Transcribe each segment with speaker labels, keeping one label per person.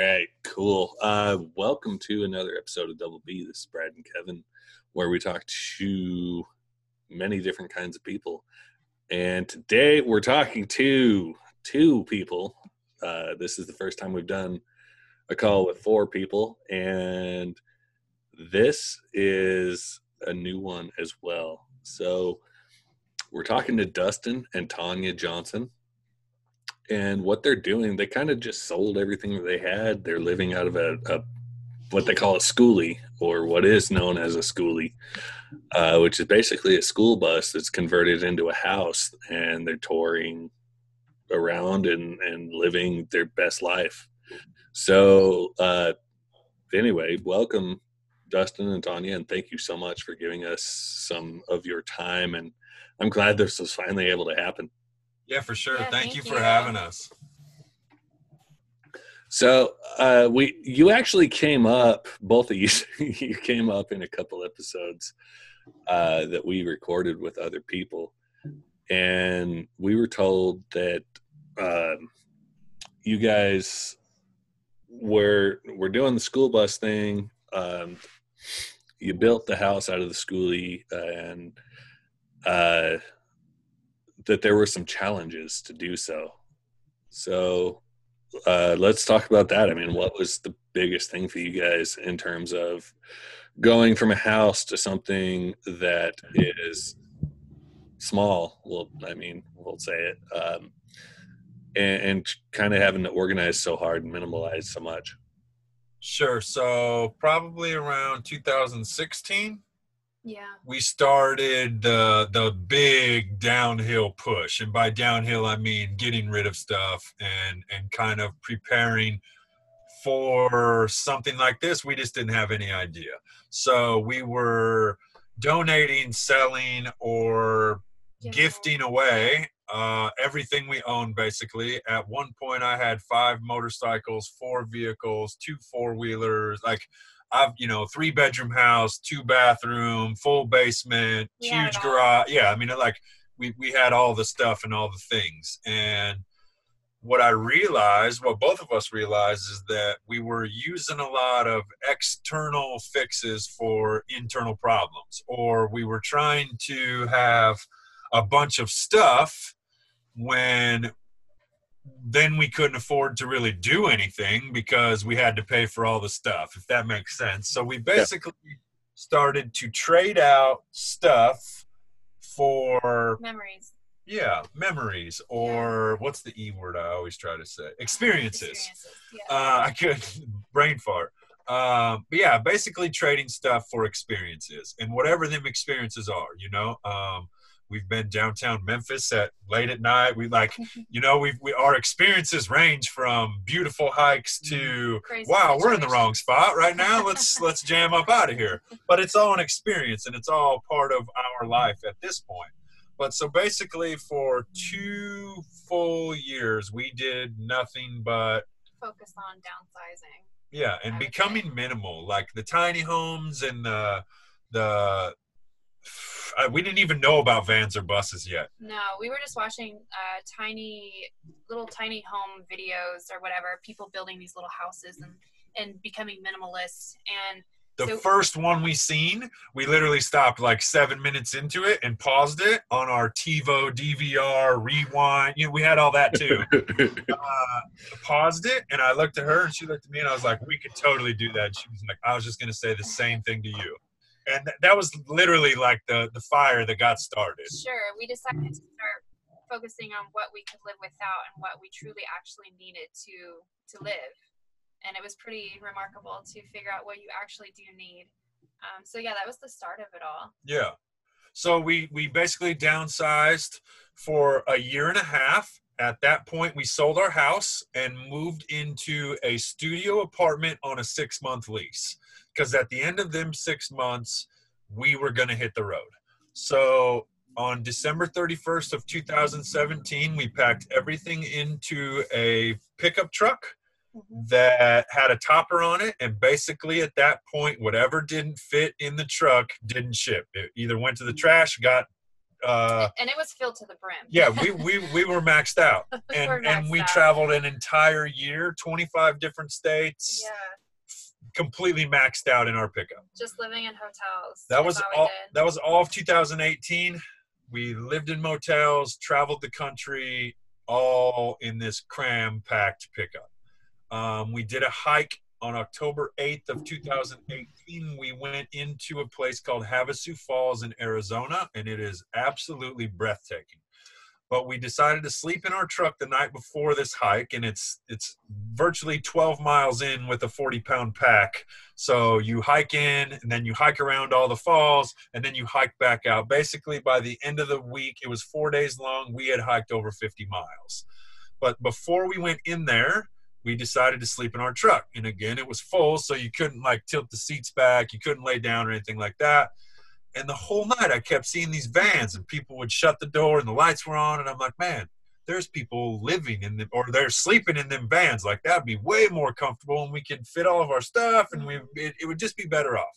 Speaker 1: right, cool. Uh, welcome to another episode of Double B. This is Brad and Kevin, where we talk to many different kinds of people. And today we're talking to two people. Uh, this is the first time we've done a call with four people, and this is a new one as well. So we're talking to Dustin and Tanya Johnson and what they're doing, they kind of just sold everything that they had. They're living out of a, a what they call a schoolie, or what is known as a schoolie, uh, which is basically a school bus that's converted into a house, and they're touring around and and living their best life. So, uh, anyway, welcome, Dustin and Tanya, and thank you so much for giving us some of your time. And I'm glad this was finally able to happen.
Speaker 2: Yeah, for sure. Yeah, thank, thank, you for having us.
Speaker 1: So uh, we, you actually came up, both of you, you came up in a couple episodes uh, that we recorded with other people, and we were told that um, you guys were were doing the school bus thing. Um, you built the house out of the schoolie, and uh, that there were some challenges to do so. So uh, let's talk about that. I mean, what was the biggest thing for you guys in terms of going from a house to something that is small? Well, I mean, we'll say it, um, and, and kind of having to organize so hard and minimalize so much.
Speaker 2: Sure. So probably around 2016
Speaker 3: yeah.
Speaker 2: We started the the big downhill push and by downhill i mean getting rid of stuff and and kind of preparing for something like this we just didn't have any idea. So we were donating selling or yeah. gifting away uh, everything we owned basically. At one point i had five motorcycles four vehicles two four-wheelers like I've you know three bedroom house, two bathroom, full basement, huge garage. Yeah, I mean like we we had all the stuff and all the things. And what I realized, what both of us realized, is that we were using a lot of external fixes for internal problems, or we were trying to have a bunch of stuff when then we couldn't afford to really do anything because we had to pay for all the stuff, if that makes sense. So we basically yeah. started to trade out stuff for
Speaker 3: memories.
Speaker 2: Yeah, memories, or yeah. what's the E word I always try to say? Experiences. Experiences. Yeah. Uh, I could brain fart. Um, but yeah, basically trading stuff for experiences and whatever them experiences are, you know. Um, We've been downtown Memphis at late at night. We like, you know, we we our experiences range from beautiful hikes to mm-hmm. Crazy wow, we're in the wrong spot right now. Let's let's jam up out of here. But it's all an experience and it's all part of our life at this point. But so basically, for two full years, we did nothing but
Speaker 3: focus on downsizing.
Speaker 2: Yeah, and becoming minimal, like the tiny homes and the the we didn't even know about vans or buses yet.
Speaker 3: No, we were just watching uh, tiny, little tiny home videos or whatever, people building these little houses and and becoming minimalist. And
Speaker 2: the so, first one we seen, we literally stopped like seven minutes into it and paused it on our TiVo DVR rewind. You know, we had all that too. uh, paused it, and I looked at her, and she looked at me, and I was like, "We could totally do that." she was like, "I was just gonna say the same thing to you." And th- that was literally like the the fire that got started.
Speaker 3: Sure, we decided to start focusing on what we could live without and what we truly actually needed to to live, and it was pretty remarkable to figure out what you actually do need. Um, so yeah, that was the start of it all.
Speaker 2: Yeah, so we we basically downsized for a year and a half. At that point, we sold our house and moved into a studio apartment on a six month lease because at the end of them six months, we were going to hit the road. So on December 31st of 2017, we packed everything into a pickup truck mm-hmm. that had a topper on it. And basically, at that point, whatever didn't fit in the truck didn't ship. It either went to the trash, got uh,
Speaker 3: and it was filled to the brim.
Speaker 2: yeah, we we we were maxed out, and
Speaker 3: We're
Speaker 2: and we
Speaker 3: out.
Speaker 2: traveled an entire year, 25 different states,
Speaker 3: Yeah,
Speaker 2: completely maxed out in our pickup.
Speaker 3: just living in hotels.
Speaker 2: That was
Speaker 3: all.
Speaker 2: That was all of 2018. We lived in motels, traveled the country, all in this cram-packed pickup. Um, we did a hike on October 8th of 2018. We went into a place called Havasu Falls in Arizona, and it is absolutely breathtaking. But we decided to sleep in our truck the night before this hike, and it's it's virtually 12 miles in with a 40 pound pack. So you hike in, and then you hike around all the falls, and then you hike back out. Basically, by the end of the week, it was four days long. We had hiked over 50 miles. But before we went in there, we decided to sleep in our truck. And again, it was full, so you couldn't like tilt the seats back, you couldn't lay down or anything like that. And the whole night, I kept seeing these vans, and people would shut the door, and the lights were on, and I'm like, man, there's people living in them, or they're sleeping in them vans. Like that'd be way more comfortable, and we could fit all of our stuff, and we mm-hmm. it, it would just be better off.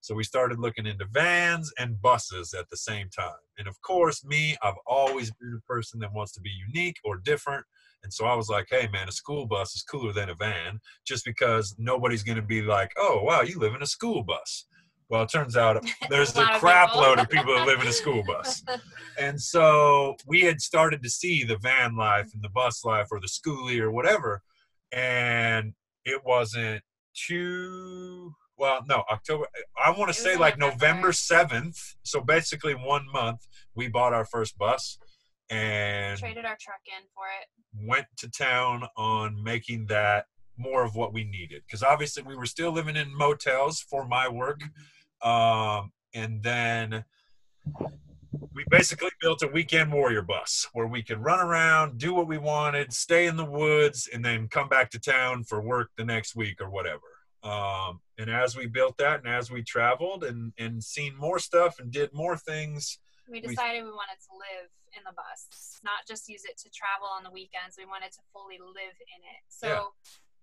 Speaker 2: So we started looking into vans and buses at the same time. And of course, me, I've always been a person that wants to be unique or different. And so I was like, hey, man, a school bus is cooler than a van just because nobody's going to be like, oh, wow, you live in a school bus. Well, it turns out there's
Speaker 3: A
Speaker 2: a
Speaker 3: of
Speaker 2: crap
Speaker 3: people.
Speaker 2: load of people that live in a school bus. And so we had started to see the van life and the bus life or the schoolie or whatever. And it wasn't too, well, no, October, I want to say like
Speaker 3: November.
Speaker 2: November 7th. So basically one month, we bought our first bus and
Speaker 3: Traded our truck in for it.
Speaker 2: went to town on making that more of what we needed because obviously we were still living in motels for my work um, and then we basically built a weekend warrior bus where we could run around do what we wanted stay in the woods and then come back to town for work the next week or whatever um, and as we built that and as we traveled and, and seen more stuff and did more things
Speaker 3: We
Speaker 2: We-
Speaker 3: decided we wanted to live in the bus, not just use it to travel on the weekends. We wanted to fully live in it. So
Speaker 2: Yeah.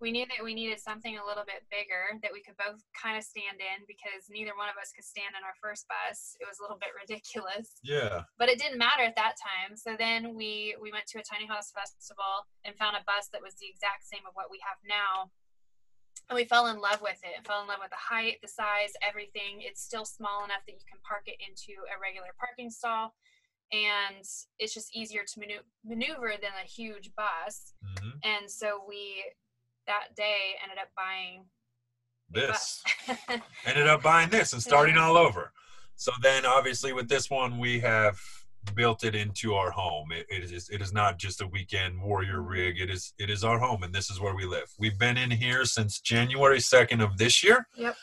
Speaker 3: We knew that we needed something a little bit bigger that we could both kind of stand in because neither one of us could stand in our first bus. It was a little bit ridiculous,
Speaker 2: yeah
Speaker 3: but it didn't matter at that time. So then we we went to a tiny house festival and found a bus that was the exact same of what we have now. And we fell in love with it. Fell in love with the height, the size, everything. It's still small enough that you can park it into a regular parking stall, and it's just easier to manu- maneuver than a huge bus.
Speaker 2: hmm
Speaker 3: And so we that day ended up buying
Speaker 2: this ended up buying this and starting all over. So then, obviously, with this one, we have built it into our home. It, it is it is not just a weekend warrior rig. It is it is our home, and this is where we live. We've been in here since January second of this year.
Speaker 3: Yep.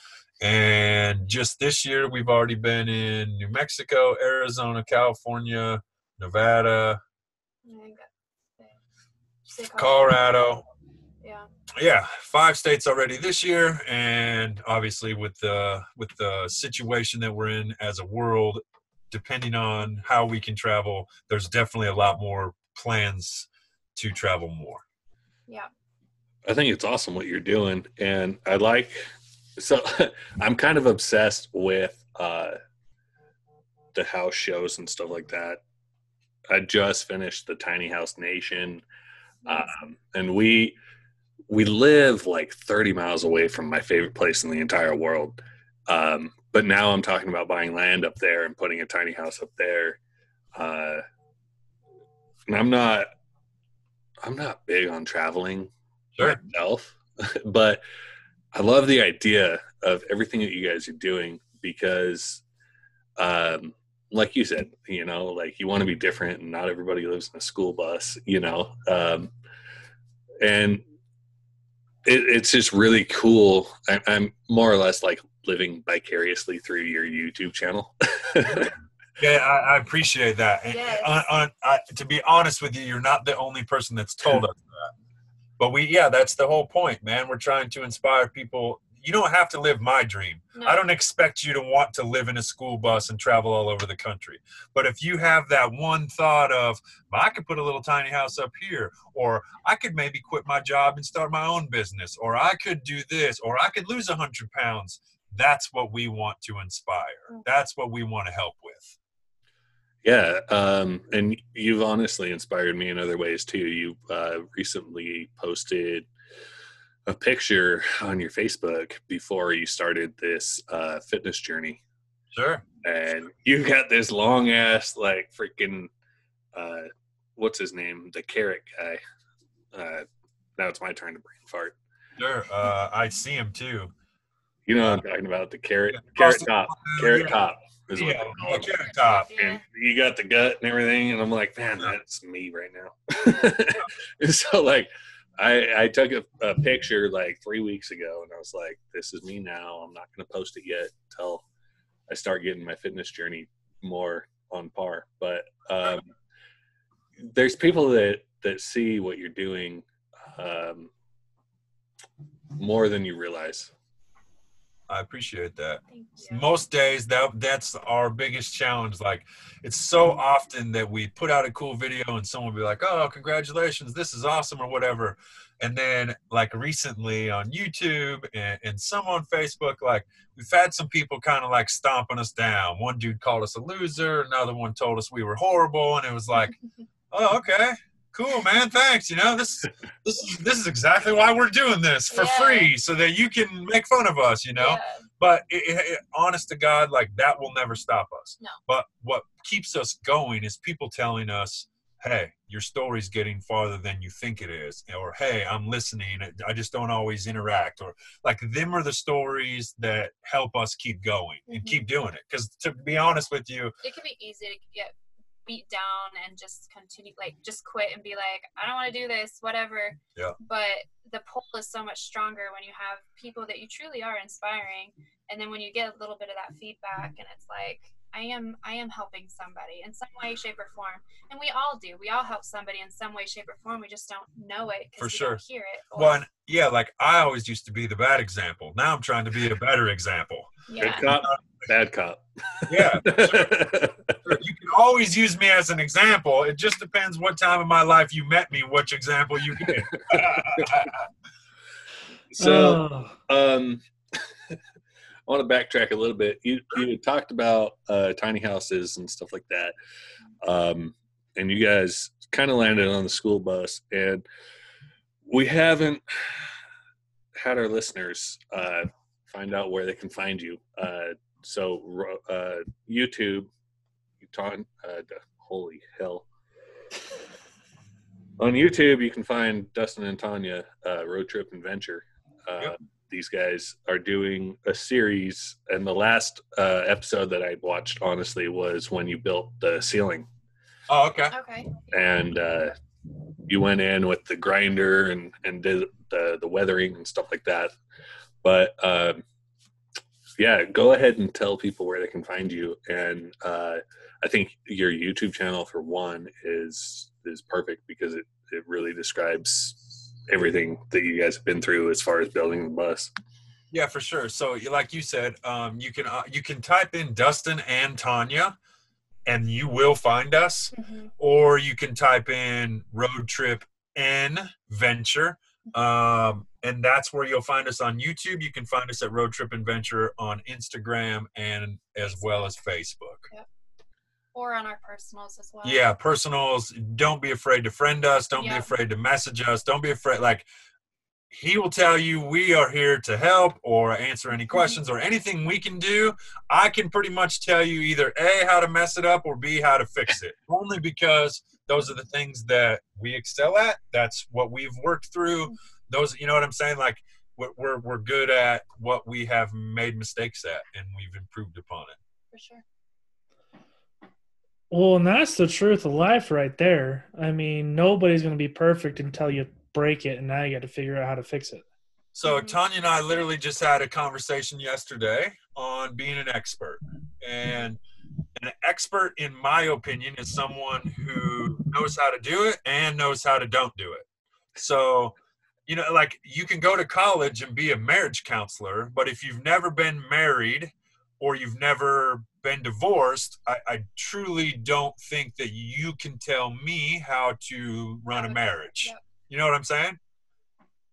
Speaker 2: And just this year, we've already been in New Mexico, Arizona, California, Nevada, Colorado,
Speaker 3: Yeah.
Speaker 2: yeah five states already this year and obviously with the with the situation that we're in as a world depending on how we can travel there's definitely a lot more plans to travel more
Speaker 3: Yeah.
Speaker 1: I think it's awesome what you're doing, and I like. So I'm kind of obsessed with uh, the house shows and stuff like that. I just finished the Tiny House Nation, um, and we we live like 30 miles away from my favorite place in the entire world. Um, but now I'm talking about buying land up there and putting a tiny house up there. Uh, and I'm not I'm not big on traveling
Speaker 2: sure
Speaker 1: myself, but I love the idea of everything that you guys are doing because, um, like you said, you know, like you want to be different, and not everybody lives in a school bus, you know, um, and it, it's just really cool. I, I'm more or less like living vicariously through your YouTube channel.
Speaker 2: yeah i, I appreciate that
Speaker 3: Yes.
Speaker 2: on, on, I, to be honest with you you're not the only person that's told us that but we yeah that's the whole point man we're trying to inspire people you don't have to live my dream
Speaker 3: No.
Speaker 2: I don't expect you to want to live in a school bus and travel all over the country. But if you have that one thought of, "Well, I could put a little tiny house up here, or I could maybe quit my job and start my own business, or I could do this, or I could lose a hundred pounds, that's what we want to inspire.
Speaker 3: Mm.
Speaker 2: That's what we want to help with.
Speaker 1: Yeah, um, and you've honestly inspired me in other ways too. You uh, recently posted a picture on your Facebook before you started this uh, fitness journey,
Speaker 2: Sure.
Speaker 1: and you got this long ass like freaking uh, what's his name, the carrot guy. Uh, now it's my turn to brain fart.
Speaker 2: Sure. Uh, I see him too.
Speaker 1: You know what I'm talking about the carrot,
Speaker 2: Yeah,
Speaker 1: carrot
Speaker 2: Frosted-
Speaker 1: top, carrot
Speaker 2: yeah.
Speaker 1: top is what
Speaker 2: Yeah,
Speaker 1: they call it.
Speaker 2: carrot top.
Speaker 3: Yeah.
Speaker 1: and you got the gut and everything and i'm like man that's me right now and so like i i took a, a picture like three weeks ago and i was like this is me now. I'm not going to post it yet until i start getting my fitness journey more on par. But um there's people that that see what you're doing um more than you realize
Speaker 2: I appreciate that. Most days that that's our biggest challenge. Like it's so often that we put out a cool video and someone will be like, "Oh, congratulations, this is awesome" or whatever. And then like recently on YouTube and, and some on Facebook, like we've had some people kind of like stomping us down. One dude called us a loser, another one told us we were horrible, and it was like, "Oh, okay." Cool, man. Thanks. You know this. This is this is exactly why we're doing this for
Speaker 3: Yeah.
Speaker 2: free, so that you can make fun of us. You know,
Speaker 3: Yeah.
Speaker 2: but it, it, honest to God, like that will never stop us.
Speaker 3: No.
Speaker 2: But what keeps us going is people telling us, "Hey, your story's getting farther than you think it is," or "Hey, I'm listening. I just don't always interact," or like them are the stories that help us keep going and
Speaker 3: Mhm.
Speaker 2: keep doing it. Because to be honest with you,
Speaker 3: it can be easy to get beat down and just continue like just quit and be like i don't want to do this whatever
Speaker 2: Yeah.
Speaker 3: but the pull is so much stronger when you have people that you truly are inspiring and then when you get a little bit of that feedback and it's like i am i am helping somebody in some way shape or form and we all do we all help somebody in some way shape or form we just don't know it
Speaker 2: For
Speaker 3: we
Speaker 2: sure.
Speaker 3: don't hear it or-
Speaker 2: one, yeah, like I always used to be the bad example. Now I'm trying to be a better example.
Speaker 3: yeah
Speaker 1: good cop bad cop
Speaker 2: Yeah, you can always use me as an example. It just depends what time of my life you met me, which example you get.
Speaker 1: so
Speaker 4: Oh,
Speaker 1: Um, I want to backtrack a little bit. You you had talked about uh, tiny houses and stuff like that, um, and you guys kind of landed on the school bus, and we haven't had our listeners uh, find out where they can find you. Uh, so uh, YouTube, you talk, uh, holy hell. On YouTube, you can find Dustin and Tanya, uh, Road Trip Adventure. Uh,
Speaker 2: Yep.
Speaker 1: These guys are doing a series, and the last uh, episode that I watched, honestly, was when you built the ceiling,
Speaker 2: oh, okay.
Speaker 3: okay
Speaker 1: and uh, you went in with the grinder and and did the the weathering and stuff like that. But um, yeah, go ahead and tell people where they can find you, and uh, I think your YouTube channel for one is is perfect because it it really describes everything that you guys have been through as far as building the bus.
Speaker 2: Yeah, for sure. So, like you said, um, you can uh, you can type in Dustin and Tanya, and you will find us.
Speaker 3: Mhm.
Speaker 2: Or you can type in Road Trip N Venture, um, and that's where you'll find us on YouTube. You can find us at Road Trip Adventure on Instagram and as well as Facebook. Yep.
Speaker 3: or on our personals as well
Speaker 2: Yeah, personals. Don't be afraid to friend us. Don't be afraid to message us. Don't be afraid. Like, he will tell you we are here to help or answer any mm-hmm. questions or anything we can do. I can pretty much tell you either A, how to mess it up or B, how to fix it. Only because those are the things that we excel at. That's what we've worked through. Mm-hmm. Those, you know what I'm saying? Like, we're, we're, we're good at what we have made mistakes at and we've improved upon it.
Speaker 3: for sure
Speaker 4: well, and that's the truth of life right there. I mean, nobody's going to be perfect until you break it, and now you got to figure out how to fix it.
Speaker 2: So
Speaker 3: Mhm.
Speaker 2: Tanya and I literally just had a conversation yesterday on being an expert. And an expert, in my opinion, is someone who knows how to do it and knows how to don't do it. So, you know, like you can go to college and be a marriage counselor, but if you've never been married or you've never been divorced, I, I truly don't think that you can tell me how to run a marriage.
Speaker 3: Yep.
Speaker 2: You know what I'm saying?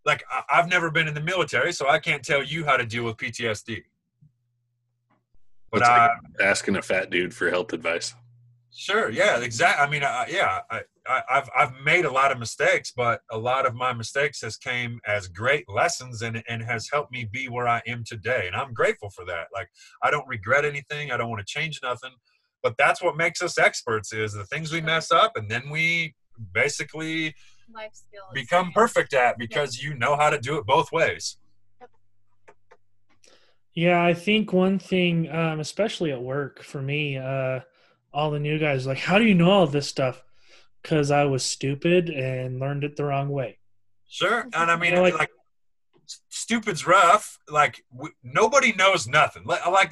Speaker 2: Like I- I've never been in the military, so I can't tell you how to deal with PTSD. But
Speaker 1: It's
Speaker 2: I,
Speaker 1: like asking a fat dude for health advice.
Speaker 2: Sure. Yeah. Exactly. I mean, I, yeah. I, I, I've I've made a lot of mistakes, but a lot of my mistakes has came as great lessons and and has helped me be where I am today, and I'm grateful for that. Like I don't regret anything. I don't want to change nothing. But that's what makes us experts is the things we mess up, and then we basically
Speaker 3: Life skills.
Speaker 2: become perfect at because you know how to do it both ways.
Speaker 4: Yeah, I think one thing, um, especially at work for me, uh, all the new guys like, how do you know all this stuff? Because I was stupid and learned it the wrong way.
Speaker 2: Sure, and I mean,
Speaker 4: Yeah, like-
Speaker 2: like, stupid's rough. Like w- nobody knows nothing. Like, like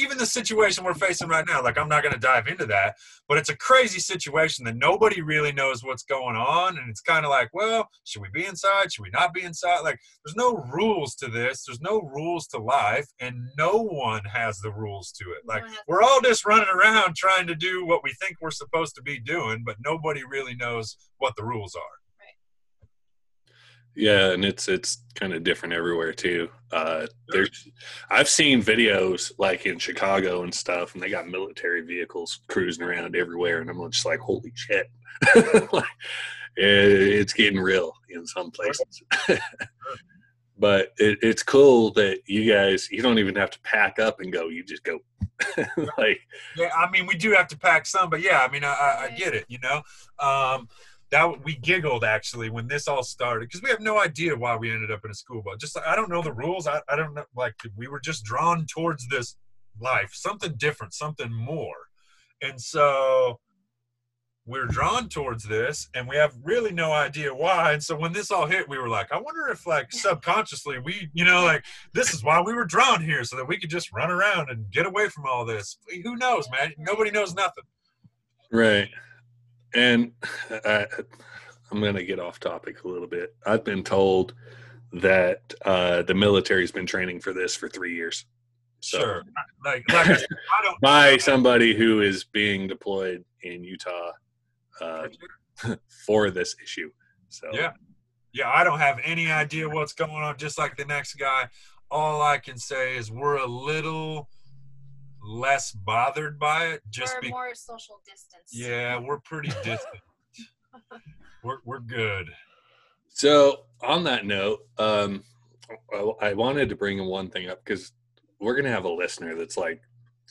Speaker 2: even the situation we're facing right now. Like I'm not going to dive into that, but it's a crazy situation that nobody really knows what's going on, and it's kind of like, well, should we be inside? Should we not be inside? Like there's no rules to this. There's no rules to life, and no one has the rules to it. Like we're all just running around trying to do what we think we're supposed to be doing, but nobody really knows what the rules are.
Speaker 1: Yeah, and it's it's kind of different everywhere too. Uh, there's I've seen videos like in Chicago and stuff, and they got military vehicles cruising around everywhere, and I'm just like, holy shit! like, it, it's getting real in some places. but it, it's cool that you guys you don't even have to pack up and go; you just go. like,
Speaker 2: Yeah, I mean, we do have to pack some, but yeah, I mean, I, I, I get it. You know, um, that we giggled actually when this all started because we have no idea why we ended up in a school bus. Just I don't know the rules. I, I don't know. Like we were just drawn towards this life, something different, something more, and so we're drawn towards this, and we have really no idea why. And so when this all hit, we were like, I wonder if like subconsciously we, you know, like this is why we were drawn here so that we could just run around and get away from all this. Who knows, man? Nobody knows nothing.
Speaker 1: Right. And I, I'm going to get off topic a little bit. I've been told that uh, the military's been training for this for three years. So,
Speaker 2: Sure. Like, like I, said, I don't.
Speaker 1: By somebody who is being deployed in Utah uh, for this issue. So,
Speaker 2: Yeah. Yeah, I don't have any idea what's going on. Just like the next guy, all I can say is we're a little less bothered by it. Just
Speaker 3: or
Speaker 2: be,
Speaker 3: more social distance.
Speaker 2: yeah, we're pretty distant. we're we're good.
Speaker 1: So, on that note, um, I, I wanted to bring one thing up because we're going to have a listener that's like,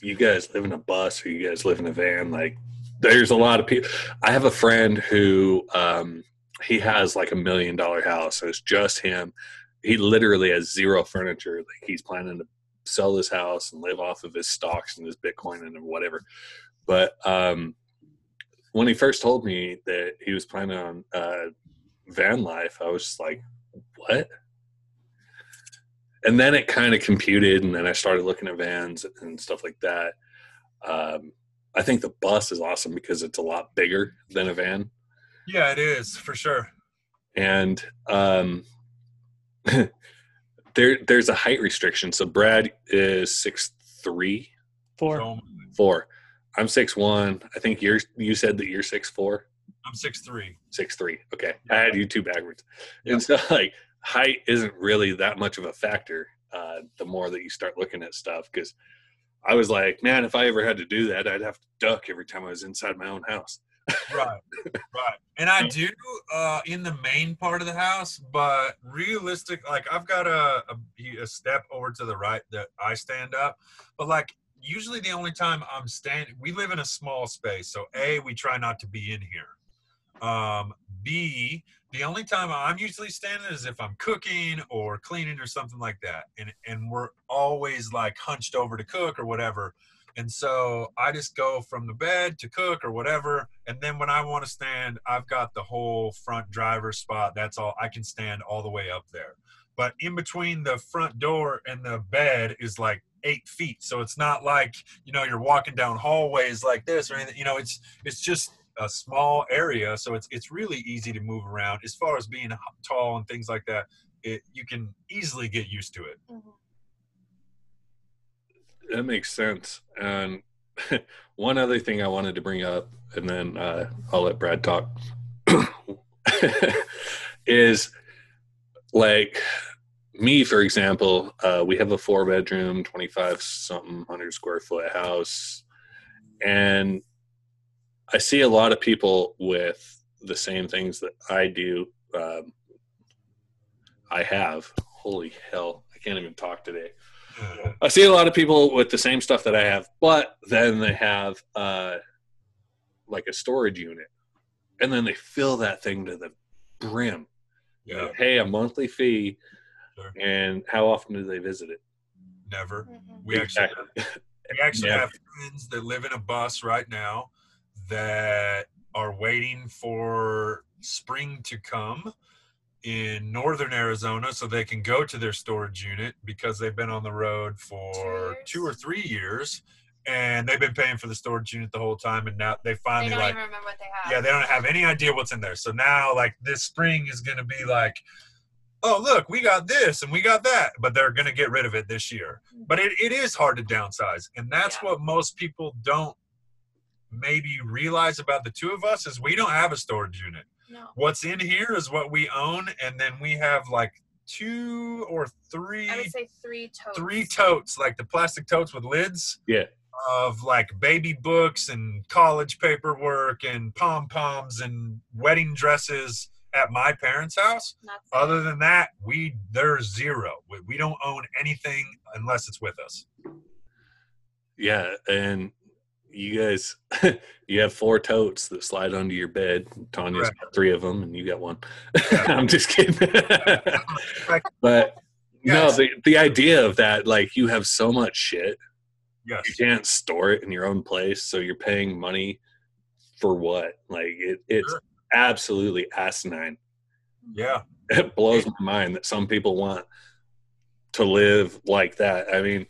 Speaker 1: you guys live in a bus or you guys live in a van. Like, there's a lot of people. I have a friend who um, he has like a million dollar house. So it's just him. He literally has zero furniture. Like, he's planning to sell his house and live off of his stocks and his Bitcoin and whatever. But um, when he first told me that he was planning on uh, van life, I was just like, what? And then it kind of computed, and then I started looking at vans and stuff like that. Um, I think the bus is awesome because it's a lot bigger than a van,
Speaker 2: Yeah, it is for sure.
Speaker 1: and um, there there's a height restriction. So Brad is six three,
Speaker 4: Four.
Speaker 2: So
Speaker 1: four. I'm six one. I think you're you said that you're six four.
Speaker 2: I'm six three.
Speaker 1: six three. Okay, I had you two backwards, and so like height isn't really that much of a factor. Uh, the more that you start looking at stuff, because I was like, man, if I ever had to do that, I'd have to duck every time I was inside my own house.
Speaker 2: Right right. And i do uh in the main part of the house but realistic like i've got a, a a step over to the right that i stand up but like usually the only time i'm standing we live in a small space so a we try not to be in here. Um b the only time i'm usually standing is if i'm cooking or cleaning or something like that and and we're always like hunched over to cook or whatever and so I just go from the bed to cook or whatever. And then when I want to stand, I've got the whole front driver spot. That's all. I can stand all the way up there. But in between the front door and the bed is like eight feet. So it's not like, you know, you're walking down hallways like this or anything. You know, it's it's just a small area. So it's it's really easy to move around. As far as being tall and things like that, it, you can easily get used to it.
Speaker 3: Mhm.
Speaker 1: That makes sense. And one other thing I wanted to bring up, and then uh, I'll let Brad talk, is like me, for example, uh, we have a four bedroom, 25 something hundred square foot house. And I see a lot of people with the same things that I do. Um, I have. Holy hell! I can't even talk today. I see a lot of people with the same stuff that I have, but then they have uh, like a storage unit, and then they fill that thing to the brim.
Speaker 2: Yeah,
Speaker 1: Pay a monthly fee,
Speaker 2: Sure.
Speaker 1: and how often do they visit it?
Speaker 2: never.
Speaker 3: Mhm.
Speaker 2: We actually
Speaker 1: Exactly.
Speaker 2: We actually
Speaker 1: Yeah.
Speaker 2: have friends that live in a bus right now that are waiting for spring to come in northern Arizona so they can go to their storage unit because they've been on the road for
Speaker 3: years?
Speaker 2: two or three years and they've been paying for the storage unit the whole time and now they
Speaker 3: They
Speaker 2: finally
Speaker 3: don't
Speaker 2: like
Speaker 3: even remember what they have.
Speaker 2: yeah they don't have any idea what's in there so now like this spring is going to be like oh look we got this and we got that but they're going to get rid of it this year mm-hmm. but it, it is hard to downsize and that's
Speaker 3: Yeah.
Speaker 2: what most people don't maybe realize about the two of us is we don't have a storage unit
Speaker 3: No.
Speaker 2: what's in here is what we own and then we have like two or three
Speaker 3: I would say three totes.
Speaker 2: three totes like the plastic totes with lids
Speaker 1: Yeah.
Speaker 2: of like baby books and college paperwork and pom poms and wedding dresses at my parents' house.
Speaker 3: That's it.
Speaker 2: Other than that, we there's zero. We, we don't own anything unless it's with us.
Speaker 1: Yeah, and you guys, you have four totes that slide under your bed. Tanya's
Speaker 2: Correct.
Speaker 1: got three of them, and you got one. I'm just kidding. but no, the the idea of that, like, you have so much shit,
Speaker 2: Yes.
Speaker 1: you can't store it in your own place, so you're paying money for what? Like, it it's
Speaker 2: Sure.
Speaker 1: absolutely asinine.
Speaker 2: Yeah.
Speaker 1: It blows my mind that some people want to live like that. I mean,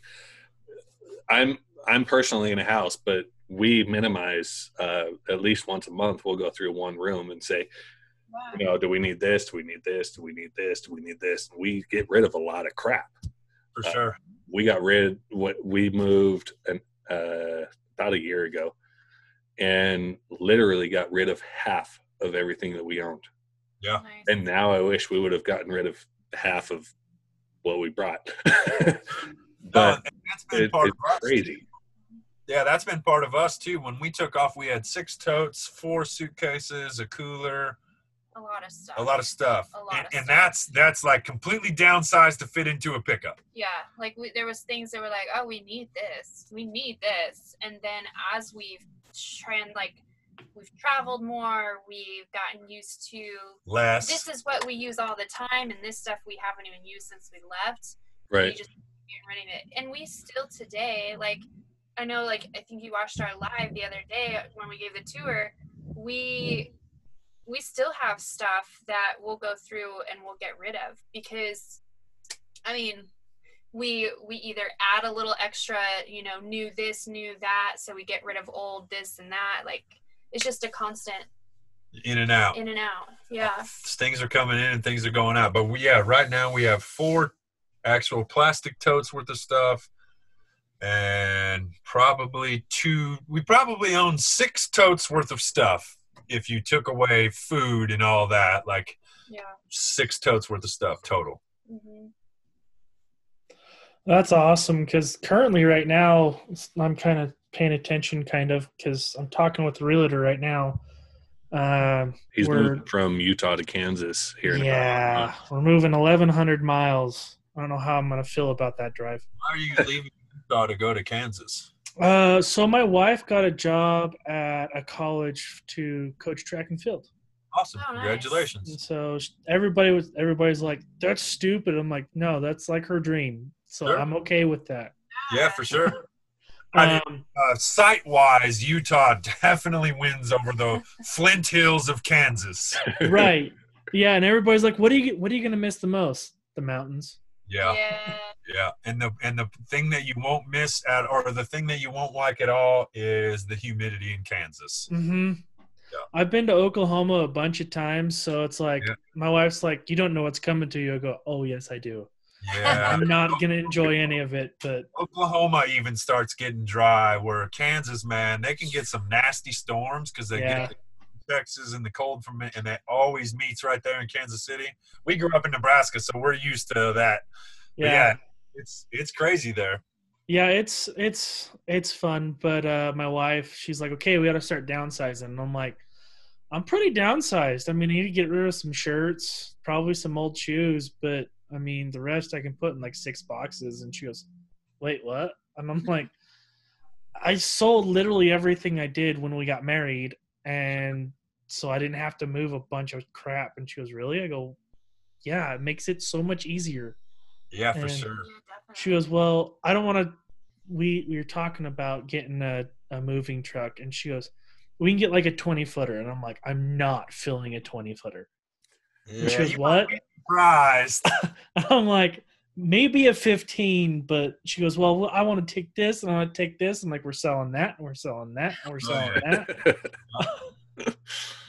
Speaker 1: I'm I'm personally in a house, but we minimize uh, at least once a month. We'll go through one room and say,
Speaker 3: Wow.
Speaker 1: you know, do we need this? Do we need this? Do we need this? Do we need this? We get rid of a lot of crap.
Speaker 2: For
Speaker 1: Uh,
Speaker 2: sure.
Speaker 1: We got rid. What we moved an, uh, about a year ago, and literally got rid of half of everything that we owned.
Speaker 2: Yeah.
Speaker 3: Nice.
Speaker 1: And now I wish we would have gotten rid of half of what we brought. But
Speaker 2: and that's been
Speaker 1: it,
Speaker 2: part
Speaker 1: it's
Speaker 2: of us.
Speaker 1: crazy.
Speaker 2: Yeah, that's been part of us too. When we took off, we had six totes, four suitcases, a cooler,
Speaker 3: a lot of stuff.
Speaker 2: a lot of stuff.
Speaker 3: A lot
Speaker 2: and,
Speaker 3: of
Speaker 2: and
Speaker 3: stuff.
Speaker 2: that's that's like completely downsized to fit into a pickup.
Speaker 3: yeah like we, there was things that were like oh we need this we need this and then as we've trend like we've traveled more we've gotten used to
Speaker 2: Less.
Speaker 3: this is what we use all the time and this stuff we haven't even used since we left
Speaker 1: Right.
Speaker 3: you just get rid of it and we still today like i know like i think you watched our live the other day when we gave the tour. We we still have stuff that we'll go through and we'll get rid of because i mean we we either add a little extra you know new this new that so we get rid of old this and that. Like it's just a constant
Speaker 2: in and out.
Speaker 3: in and out. Yeah.
Speaker 2: Things are coming in and things are going out. But we, yeah, right now we have four actual plastic totes worth of stuff, and probably two. We probably own six totes worth of stuff if you took away food and all that. Like
Speaker 3: yeah
Speaker 2: six totes worth of stuff total.
Speaker 3: hmm
Speaker 4: That's awesome because currently, right now, I'm kind of paying attention, kind of, because I'm talking with the realtor right now. Um,
Speaker 1: He's
Speaker 4: we're,
Speaker 1: moving from Utah to Kansas here. in about a
Speaker 4: yeah, we're moving 1,100 miles. I don't know how I'm gonna feel about that drive.
Speaker 2: Why are you leaving Utah to go to Kansas?
Speaker 4: Uh, so my wife got a job at a college to coach track and field.
Speaker 2: Awesome!
Speaker 3: Oh, nice.
Speaker 2: Congratulations.
Speaker 4: so everybody was everybody's like, "That's stupid." I'm like, "No, that's like her dream." So
Speaker 2: Sure.
Speaker 4: I'm okay with that.
Speaker 2: Yeah, for sure. I mean,
Speaker 4: Um,
Speaker 2: uh, site wise, Utah definitely wins over the Flint Hills of Kansas.
Speaker 4: right. Yeah, and everybody's like, "What are you? What are you gonna miss the most? The mountains."
Speaker 2: Yeah,
Speaker 3: yeah
Speaker 2: yeah. And the and the thing that you won't miss at, or the thing that you won't like at all, is the humidity in Kansas.
Speaker 4: hmm
Speaker 2: Yeah.
Speaker 4: I've been to Oklahoma a bunch of times, so it's like
Speaker 2: Yeah.
Speaker 4: my wife's like, "You don't know what's coming to you." I go, "Oh yes, I do.
Speaker 2: Yeah,
Speaker 4: I'm not gonna enjoy any of it." But
Speaker 2: Oklahoma even starts getting dry. Where Kansas, man, they can get some nasty storms because they
Speaker 4: Yeah.
Speaker 2: get Texas and the cold from it, and it always meets right there in Kansas City. We grew up in Nebraska, so we're used to that.
Speaker 4: Yeah,
Speaker 2: yeah, it's it's crazy there.
Speaker 4: Yeah, it's it's it's fun, but uh my wife, she's like, "Okay, we got to start downsizing." And I'm like, "I'm pretty downsized. I mean, I need to get rid of some shirts, probably some old shoes, but I mean, the rest I can put in like six boxes." And she goes, "Wait, what?" And I'm like, "I sold literally everything I did when we got married, and so I didn't have to move a bunch of crap." And she goes, "Really?" I go, "Yeah, it makes it so much easier."
Speaker 2: Yeah, for
Speaker 4: And-
Speaker 2: sure.
Speaker 3: Yeah, definitely.
Speaker 4: She goes, "Well, I don't want to." We we were talking about getting a, a moving truck, and she goes, "We can get like a twenty footer," and I'm like, "I'm not filling a twenty footer." And she
Speaker 2: Yeah,
Speaker 4: goes, "What?"
Speaker 2: surprised.
Speaker 4: I'm like, "Maybe a fifteen," but she goes, "Well, I want to take this, and I want to take this," and like we're selling that, and we're selling that, and we're selling that.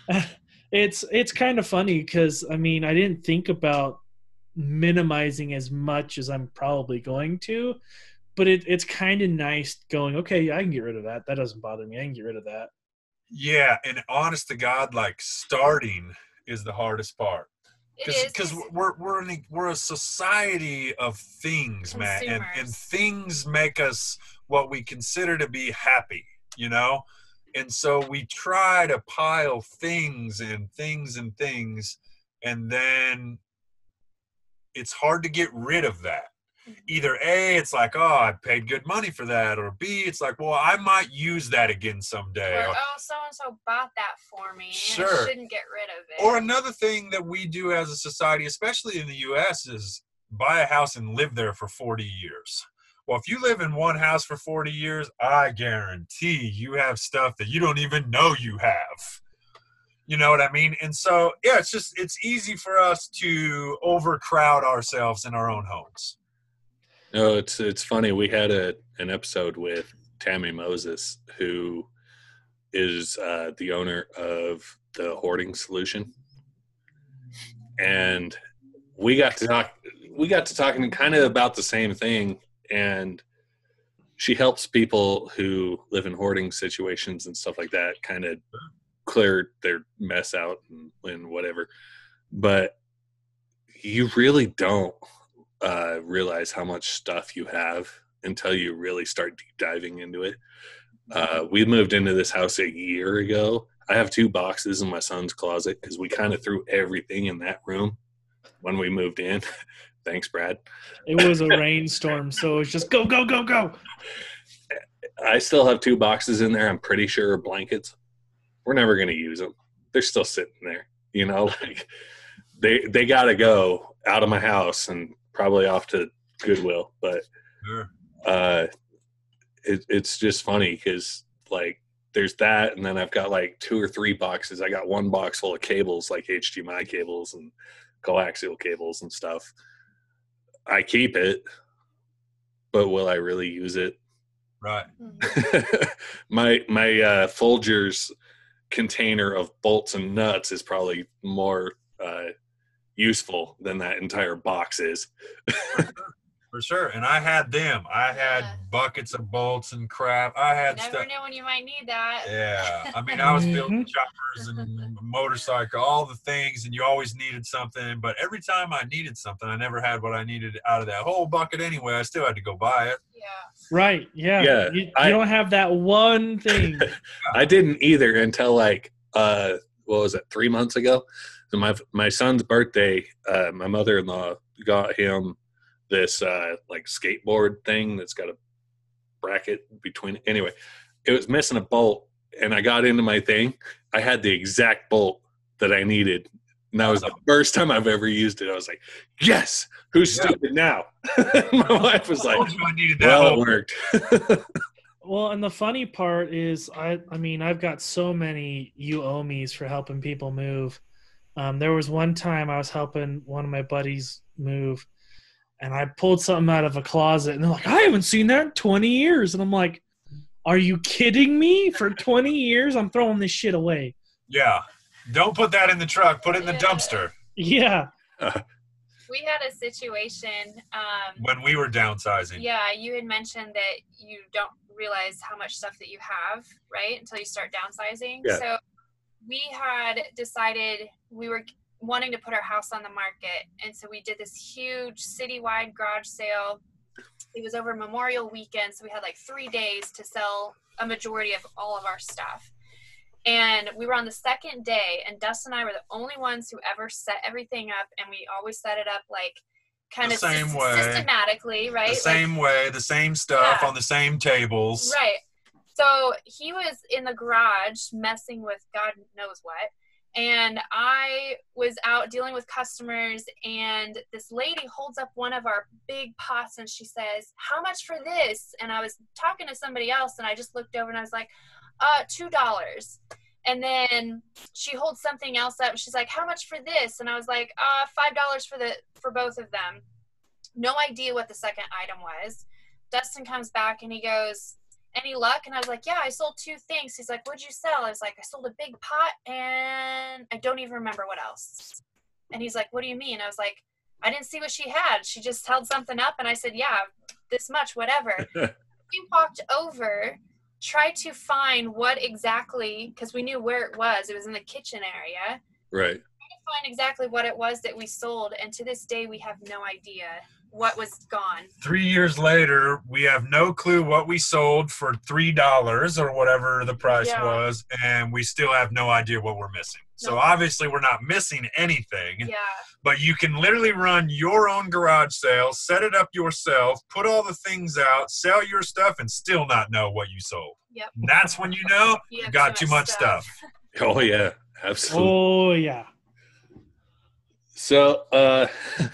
Speaker 4: it's it's kind of funny because I mean I didn't think about minimizing as much as I'm probably going to, but it, it's kind of nice going. Okay, yeah, I can get rid of that. That doesn't bother me. I can get rid of that.
Speaker 2: Yeah, and honest to God, like starting is the hardest part
Speaker 3: It is,
Speaker 2: because
Speaker 3: 'cause-
Speaker 2: we're we're in a, we're a society of things, man, and and things make us what we consider to be happy, you know, and so we try to pile things and things and things, and then it's hard to get rid of that. Mm-hmm. Either A, it's like, oh, I paid good money for that, or B, it's like, well, I might use that again someday.
Speaker 3: Or,
Speaker 2: or-
Speaker 3: oh, so and so bought that for me. And
Speaker 2: Sure.
Speaker 3: I shouldn't get rid of it.
Speaker 2: Or another thing that we do as a society, especially in the US, is buy a house and live there for 40 years. Well, if you live in one house for 40 years, I guarantee you have stuff that you don't even know you have. You know what I mean? And so, yeah, it's just, it's easy for us to overcrowd ourselves in our own homes.
Speaker 1: No, it's it's funny. We had a an episode with Tammy Moses, who is uh, the owner of the Hoarding Solution, and we got to talk. We got to talking kind of about the same thing, and she helps people who live in hoarding situations and stuff like that, kind of clear their mess out and, and whatever. But you really don't uh, realize how much stuff you have until you really start deep diving into it. Uh, we moved into this house a year ago. I have two boxes in my son's closet because we kind of threw everything in that room when we moved in. Thanks, Brad.
Speaker 4: It was a rainstorm, so it was just go go go go.
Speaker 1: I still have two boxes in there. I'm pretty sure are blankets. We're never going to use them. They're still sitting there. You know, like they they got to go out of my house and probably off to Goodwill. But
Speaker 2: Sure.
Speaker 1: uh, it, it's just funny because like there's that, and then I've got like two or three boxes. I got one box full of cables, like HDMI cables and coaxial cables and stuff. I keep it, but will I really use it?
Speaker 2: Right.
Speaker 3: Mhm.
Speaker 1: my my uh, Folgers container of bolts and nuts is probably more uh, useful than that entire box is.
Speaker 2: For sure. And I had them. I had
Speaker 3: Yeah.
Speaker 2: buckets of bolts and crap. I
Speaker 3: You
Speaker 2: had
Speaker 3: never
Speaker 2: stuff.
Speaker 3: know when you might need that.
Speaker 2: Yeah, I mean, I was building
Speaker 4: Mhm.
Speaker 2: choppers and motorcycle, all the things, and you always needed something. But every time I needed something, I never had what I needed out of that whole bucket anyway. I still had to go buy it.
Speaker 3: Yeah.
Speaker 4: Right? Yeah.
Speaker 1: Yeah,
Speaker 4: You, you
Speaker 1: I-
Speaker 4: don't have that one thing.
Speaker 1: I didn't either until like uh, what was it, three months ago? So my my son's birthday, uh, my mother in law got him this uh, like skateboard thing that's got a bracket between. Anyway, it was missing a bolt, and I got into my thing. I had the exact bolt that I needed. And that was the first time I've ever used it. I was like, "Yes, who's
Speaker 2: Yeah.
Speaker 1: stupid now?" my wife was like,
Speaker 2: told I that.
Speaker 1: "Well, it worked."
Speaker 4: Well, and the funny part is, I I mean, I've got so many you owe me's for helping people move. Um, there was one time I was helping one of my buddies move, and I pulled something out of a closet, and they're like, "I haven't seen that in 20 years," and I'm like, "Are you kidding me? For 20 years, I'm throwing this shit away."
Speaker 2: yeah. Don't put that in the truck. Put it in the dumpster.
Speaker 4: Yeah,
Speaker 3: We had a situation. Um,
Speaker 2: When we were downsizing.
Speaker 3: yeah, you had mentioned that you don't realize how much stuff that you have, right? Until you start downsizing.
Speaker 1: Yeah.
Speaker 3: So we had decided we were wanting to put our house on the market. And so we did this huge citywide garage sale it was over Memorial weekend, so we had like three days to sell a majority of all of our stuff. And we were on the second day, and Dustin and I were the only ones who ever set everything up, and we always set it up like kind
Speaker 2: The
Speaker 3: of
Speaker 2: same way.
Speaker 3: systematically, right?
Speaker 2: The
Speaker 3: Like-
Speaker 2: same way, the same stuff
Speaker 3: Yeah.
Speaker 2: on the same tables.
Speaker 3: Right. So he was in the garage messing with God knows what. And I was out dealing with customers, and this lady holds up one of our big pots and she says, How much for this? And I was talking to somebody else, and I just looked over and I was like, Uh, $2. And then she holds something else up and she's like, How much for this? And I was like, Uh, $5 for the for both of them. No idea what the second item was. Dustin comes back and he goes, any luck? And I was like, yeah, I sold two things. He's like, what'd you sell? I was like, I sold a big pot and I don't even remember what else. And he's like, what do you mean? I was like, I didn't see what she had. She just held something up and I said, yeah, this much, whatever. we walked over, tried to find what exactly, because we knew where it was. It was in the kitchen area.
Speaker 1: Right.
Speaker 3: Find exactly what it was that we sold. And to this day, we have no idea what was gone.
Speaker 2: Three years later, we have no clue what we sold for three dollars or whatever the price
Speaker 3: Yeah.
Speaker 2: was, and we still have no idea what we're missing. So obviously, we're not missing anything.
Speaker 3: Yeah.
Speaker 2: But you can literally run your own garage sale, set it up yourself, put all the things out, sell your stuff, and still not know what you sold.
Speaker 3: Yep.
Speaker 2: That's when you know
Speaker 3: You
Speaker 2: you
Speaker 3: have
Speaker 2: got too much stuff.
Speaker 1: Oh yeah, absolutely.
Speaker 4: Oh yeah.
Speaker 1: So, uh,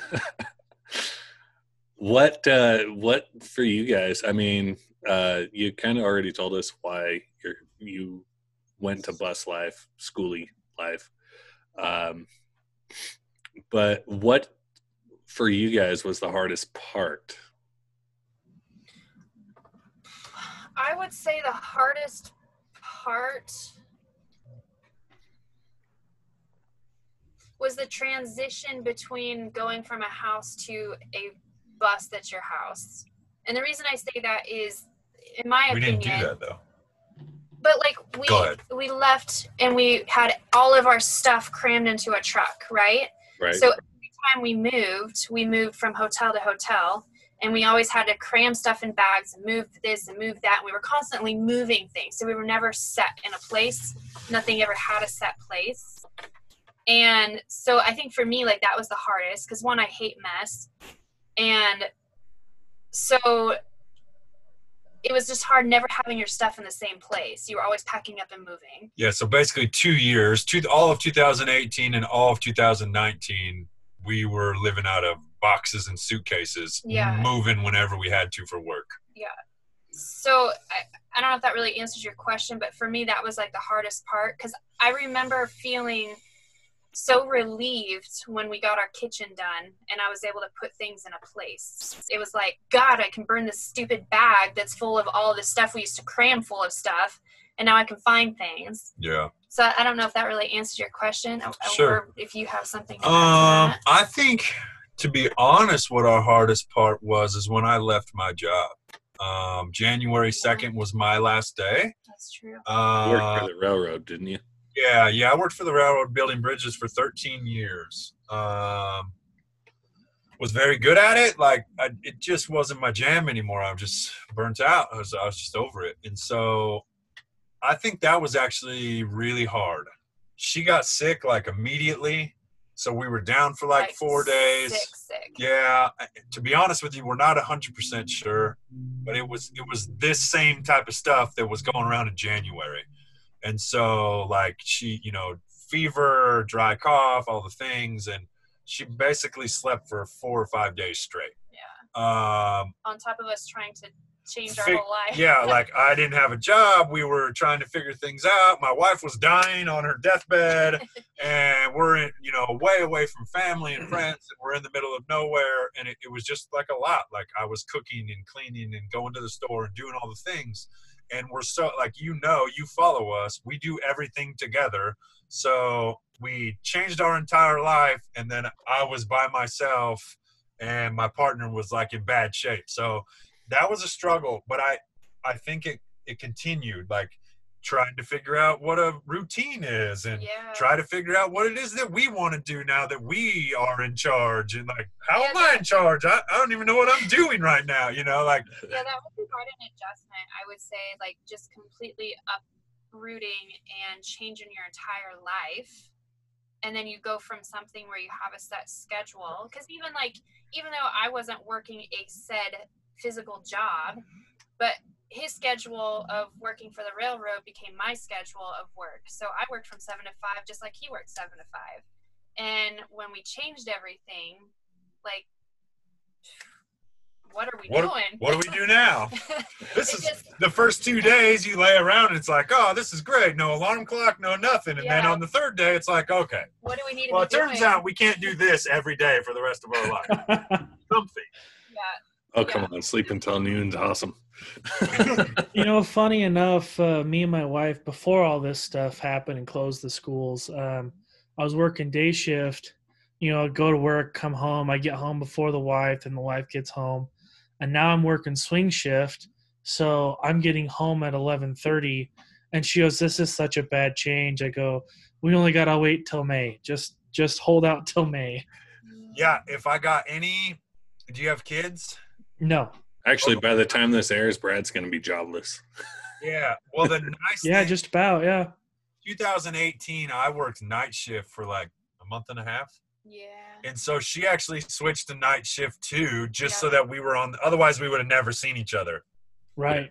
Speaker 1: what uh, what for you guys? I mean, uh, you kind of already told us why you you went to bus life, skoolie life, um, but what for you guys was the hardest part?
Speaker 3: I would say the hardest part was the transition between going from a house to a bus that's your house. And the reason I say that is, in my
Speaker 2: We
Speaker 3: opinion,
Speaker 2: didn't do that though.
Speaker 3: but like we we left and we had all of our stuff crammed into a truck, right?
Speaker 1: Right.
Speaker 3: So every time we moved, we moved from hotel to hotel, and we always had to cram stuff in bags and move this and move that. And we were constantly moving things, so we were never set in a place. Nothing ever had a set place. And so I think for me, like that was the hardest because one, I hate mess, and so it was just hard never having your stuff in the same place. You were always packing up and moving.
Speaker 2: Yeah, so basically two years, two, all of 2018 and all of 2019, we were living out of boxes and suitcases,
Speaker 3: Yeah.
Speaker 2: moving whenever we had to for work. Yeah.
Speaker 3: So I, I don't know if that really answers your question but for me that was like the hardest part because i remember feeling so relieved when we got our kitchen done and i was able to put things in a place it was like god i can burn this stupid bag that's full of all the stuff we used to cram full of stuff and now i can find things
Speaker 2: Yeah.
Speaker 3: so i don't know if that really answers your question or,
Speaker 2: Sure.
Speaker 3: or if you have something to add to
Speaker 2: Um. I think, to be honest, what our hardest part was is when I left my job. Um, January 2nd was my last day.
Speaker 3: that's true
Speaker 1: you worked
Speaker 2: Uh,
Speaker 1: for the railroad, didn't you?
Speaker 2: Yeah, yeah. I worked for the railroad building bridges for 13 years. Um, was very good at it. Like I, it just wasn't my jam anymore. I was just burnt out. I was, I was just over it. And so I think that was actually really hard. She got sick like immediately. So we were down for like, four days.
Speaker 3: sick sick
Speaker 2: Yeah, to be honest with you, we're not hundred percent sure, but it was it was this same type of stuff that was going around in January, and so like she, you know, fever, dry cough, all the things, and she basically slept for four or five days straight.
Speaker 3: yeah
Speaker 2: Um,
Speaker 3: on top of us trying to change our whole life
Speaker 2: yeah, like I didn't have a job. We were trying to figure things out. My wife was dying on her deathbed, and we're in, you know, way away from family and friends. And we're in the middle of nowhere, and it, it was just like a lot. Like I was cooking and cleaning and going to the store and doing all the things. And we're so like you know, you follow us. We do everything together. So we changed our entire life, and then I was by myself, and my partner was like in bad shape. So that was a struggle, but I I think it it continued. Like trying to figure out what a routine is and
Speaker 3: Yeah.
Speaker 2: try to figure out what it is that we want to do now that we are in charge and like how
Speaker 3: Yeah,
Speaker 2: am i in charge I, I don't even know what i'm doing right now you know like
Speaker 3: yeah, that would be quite an adjustment. I would say, like, just completely uprooting and changing your entire life. And then you go from something where you have a set schedule. Because even like, even though I wasn't working a said physical job, but his schedule of working for the railroad became my schedule of work. So I worked from seven to five, just like he worked seven to five. And when we changed everything, like, what are we
Speaker 2: What-
Speaker 3: doing?
Speaker 2: what do we do now this is
Speaker 3: just-
Speaker 2: the first two days you lay around and it's like oh this is great no alarm clock no nothing and then on the third day it's like okay
Speaker 3: what do we need to
Speaker 2: well
Speaker 3: be
Speaker 2: it turns
Speaker 3: doing?
Speaker 2: out we can't do this every day for the rest of our life something
Speaker 3: yeah,
Speaker 1: Oh come on, sleep until noon's awesome.
Speaker 4: you know, funny enough, uh, me and my wife, before all this stuff happened and closed the schools, um, I was working day shift. You know, I'd go to work, come home. I get home before the wife, and the wife gets home. And now I'm working swing shift, so I'm getting home at 11:30. And she goes, "This is such a bad change." I go, "We only gotta wait till May. Just, just hold out till May."
Speaker 2: yeah if i got any do you have kids
Speaker 4: No,
Speaker 1: Actually, by the time this airs, Brad's going to be jobless.
Speaker 2: yeah well the nice
Speaker 4: yeah,
Speaker 2: thing,
Speaker 4: just about, yeah.
Speaker 2: 2018 i worked night shift for like a month and a half
Speaker 3: yeah.
Speaker 2: and so she actually switched to night shift too just so that we were on otherwise we would have never seen each other
Speaker 4: Right.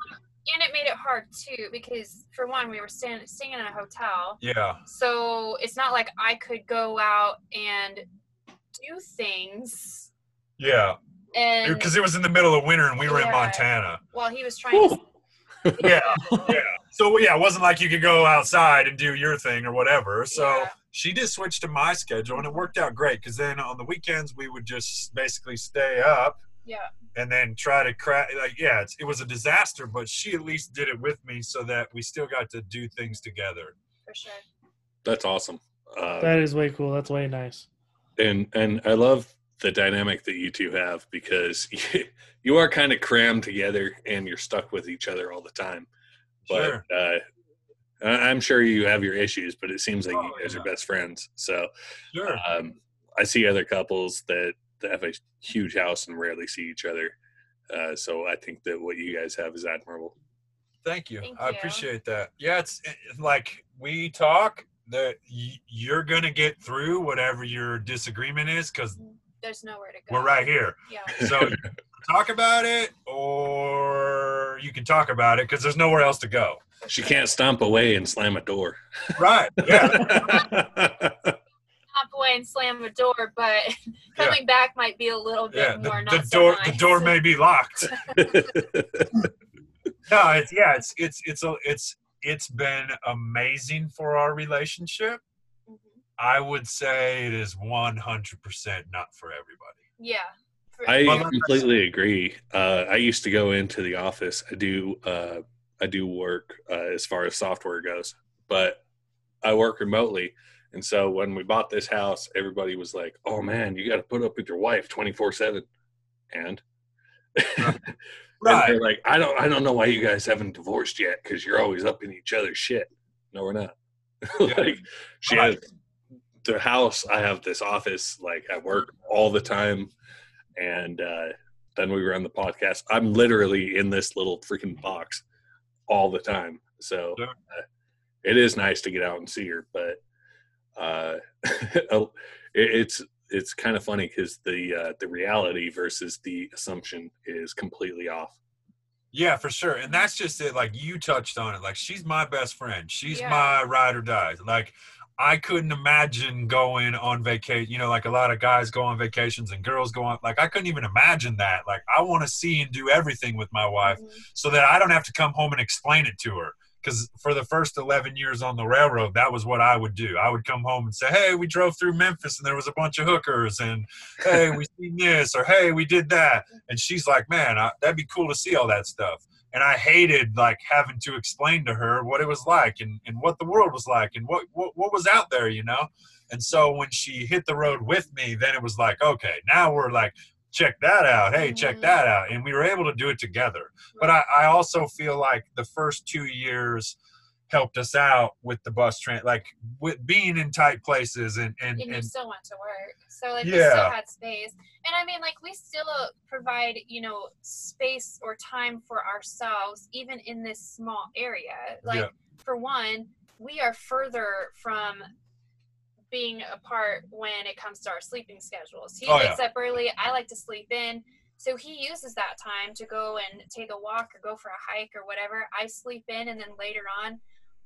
Speaker 3: And it made it hard too because for one, we were staying staying in a hotel,
Speaker 2: yeah
Speaker 3: so it's not like I could go out and do things.
Speaker 2: yeah
Speaker 3: And
Speaker 2: because it was in the middle of winter and we were in montana
Speaker 3: while he was trying to,
Speaker 2: yeah yeah so yeah it wasn't like you could go outside and do your thing or whatever so
Speaker 3: Yeah.
Speaker 2: she did switch to my schedule and it worked out great because then on the weekends we would just basically stay up
Speaker 3: yeah,
Speaker 2: and then try to crack like yeah it's, it was a disaster but she at least did it with me so that we still got to do things together
Speaker 3: for sure.
Speaker 1: That's awesome. Uh,
Speaker 4: That is way cool. That's way nice.
Speaker 1: and and I love the dynamic that you two have because you are kind of crammed together and you're stuck with each other all the time. But
Speaker 2: Sure.
Speaker 1: uh, I- I'm sure you have your issues, but it seems like you
Speaker 2: Oh,
Speaker 1: guys
Speaker 2: yeah.
Speaker 1: are best friends. So
Speaker 2: sure
Speaker 1: um, I see other couples that, that have a huge house and rarely see each other. Uh, so I think that what you guys have is admirable.
Speaker 2: Thank you.
Speaker 3: Thank
Speaker 2: I
Speaker 3: you.
Speaker 2: appreciate that. Yeah, it's it's like we talk that y- you're gonna get through whatever your disagreement is because
Speaker 3: There's nowhere to go.
Speaker 2: we're right here.
Speaker 3: Yeah,
Speaker 2: So talk about it, or you can talk about it because there's nowhere else to go.
Speaker 1: She can't stomp away and slam a door.
Speaker 2: Right? Yeah.
Speaker 3: hop away and slam a door, but coming back might be a little bit
Speaker 2: yeah. The,
Speaker 3: more
Speaker 2: the
Speaker 3: not so
Speaker 2: door the door may be locked. No, it's yeah, it's it's it's a, it's it's been amazing for our relationship. I would say it is 100% not for everybody.
Speaker 3: Yeah. For-
Speaker 1: I
Speaker 2: Well,
Speaker 1: completely agree. Uh, I used to go into the office. I do. Uh, I do work uh, as far as software goes, but I work remotely. And so when we bought this house, everybody was like, "Oh man, you got to put up with your wife twenty four 7 And
Speaker 2: Right.
Speaker 1: and they're like, "I don't. I don't know why you guys haven't divorced yet because you're always up in each other's shit." No, we're not. like she
Speaker 2: Right.
Speaker 1: has the house. I have this office like at work all the time, and uh, then we run the podcast. I'm literally in this little freaking box all the time. So uh, it is nice to get out and see her, but uh, it, it's it's kind of funny because the uh, the reality versus the assumption is completely off.
Speaker 2: Yeah, for sure. And that's just it. Like you touched on it. Like she's my best friend. She's
Speaker 3: Yeah.
Speaker 2: my ride or die. Like I couldn't imagine going on vacation. You know, like a lot of guys go on vacations and girls go on. Like I couldn't even imagine that. Like I want to see and do everything with my wife
Speaker 3: Mhm.
Speaker 2: so that I don't have to come home and explain it to her. Because for the first 11 years on the railroad, that was what I would do. I would come home and say, Hey, we drove through Memphis and there was a bunch of hookers, and hey, we seen this, or hey, we did that. And she's like, Man, I, that'd be cool to see all that stuff. And I hated like having to explain to her what it was like and, and what the world was like and what, what, what was out there, you know? And so when she hit the road with me, then it was like, okay, now we're like, check that out. Hey, check
Speaker 3: Mhm.
Speaker 2: that out. And we were able to do it together but I, I also feel like the first two years helped us out with the bus train, like with being in tight places and and,
Speaker 3: and you
Speaker 2: and
Speaker 3: still went to work. So like we still had space. And I mean like we still uh, provide, you know, space or time for ourselves even in this small area. Like
Speaker 2: Yeah.
Speaker 3: for one, we are further from being apart when it comes to our sleeping schedules. He
Speaker 2: Oh, yeah.
Speaker 3: wakes up early, I like to sleep in. So he uses that time to go and take a walk or go for a hike or whatever. I sleep in and then later on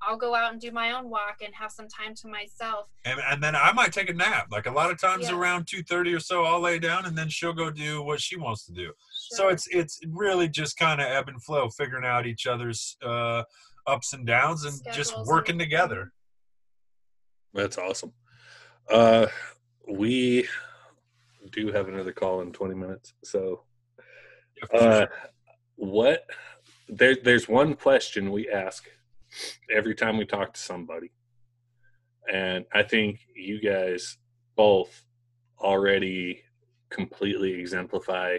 Speaker 3: I'll go out and do my own walk and have some time to myself.
Speaker 2: and, and then I might take a nap. Like a lot of times
Speaker 3: Yeah.
Speaker 2: around two thirty or so, I'll lay down and then she'll go do what she wants to do. So it's it's really just kind of ebb and flow, figuring out each other's uh, ups and downs and just working
Speaker 3: and-
Speaker 2: together.
Speaker 1: That's awesome. Uh, we do have another call in 20 minutes. So, uh, what there, there's one question we ask every time we talk to somebody. And I think you guys both already completely exemplify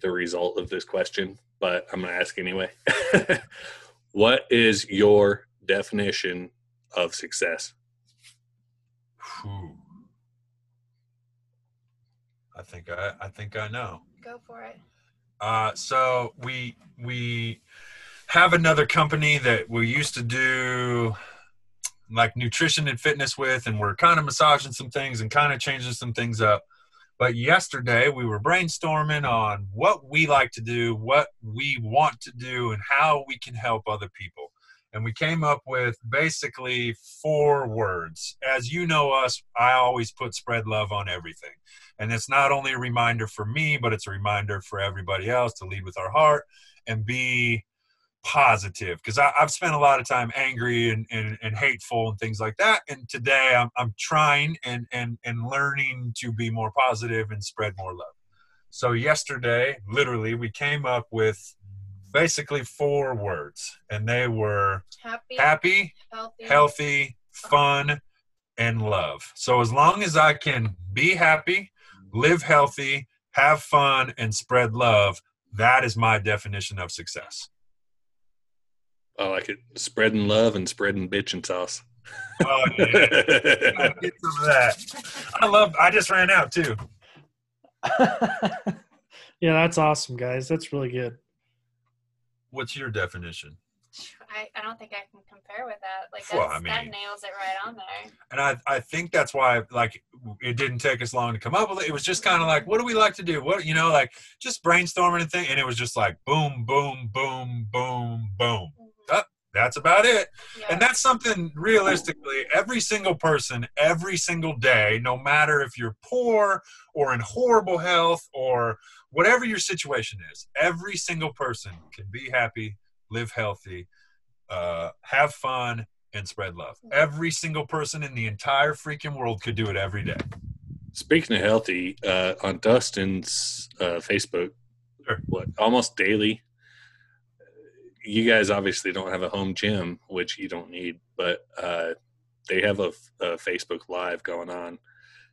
Speaker 1: the result of this question, but I'm going to ask anyway. what is your definition of success?
Speaker 2: Whew. I think I I think I know.
Speaker 3: go for it.
Speaker 2: Uh, so we we have another company that we used to do like nutrition and fitness with, and we're kind of massaging some things and kind of changing some things up. But yesterday we were brainstorming on what we like to do, what we want to do, and how we can help other people. And we came up with basically four words. As you know us, I always put spread love on everything. And it's not only a reminder for me, but it's a reminder for everybody else to lead with our heart and be positive. Because I've spent a lot of time angry and, and, and hateful and things like that. And today I'm, I'm trying and, and, and learning to be more positive and spread more love. So, yesterday, literally, we came up with basically four words, and they were
Speaker 3: Happy,
Speaker 2: happy,
Speaker 3: healthy,
Speaker 2: healthy, fun, and love. So as long as I can be happy, live healthy, have fun, and spread love, that is my definition of success.
Speaker 1: Oh, I like it. Spreading love and spreading bitchin' sauce.
Speaker 2: Oh yeah, Gotta get some of that. I love. I just ran out too.
Speaker 4: yeah, that's awesome, guys. That's really good.
Speaker 2: What's your definition?
Speaker 3: I, I don't think I can compare with that. Like
Speaker 2: Well,
Speaker 3: that's,
Speaker 2: I
Speaker 3: that nails it right on there.
Speaker 2: And I, I think that's why like it didn't take us long to come up with it. It was just kind of like, what do we like to do? What you know, like just brainstorming and thing. And it was just like boom, boom, boom, boom, boom. That's about it.
Speaker 3: Yeah.
Speaker 2: And that's something realistically, every single person, every single day, no matter if you're poor or in horrible health or whatever your situation is, every single person can be happy, live healthy, uh, have fun, and spread love. Every single person in the entire freaking world could do it every day.
Speaker 1: Speaking of healthy, uh, on Dustin's uh, Facebook,
Speaker 2: Sure.
Speaker 1: what almost daily. You guys obviously don't have a home gym, which you don't need, but uh, they have a, a Facebook Live going on.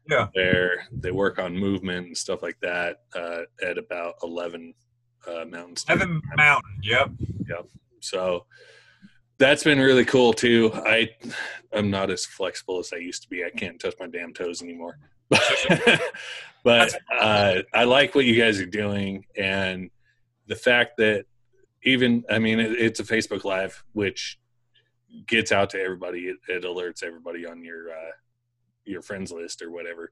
Speaker 2: Yeah.
Speaker 1: where they work on movement and stuff like that uh, at about eleven uh, Mountain Time.
Speaker 2: Mountain, yep.
Speaker 1: So that's been really cool too. I I'm not as flexible as I used to be. I can't touch my damn toes anymore. but uh, I like what you guys are doing, and the fact that even I mean it, it's a Facebook Live, which gets out to everybody. It, it alerts everybody on your uh, your friends list or whatever.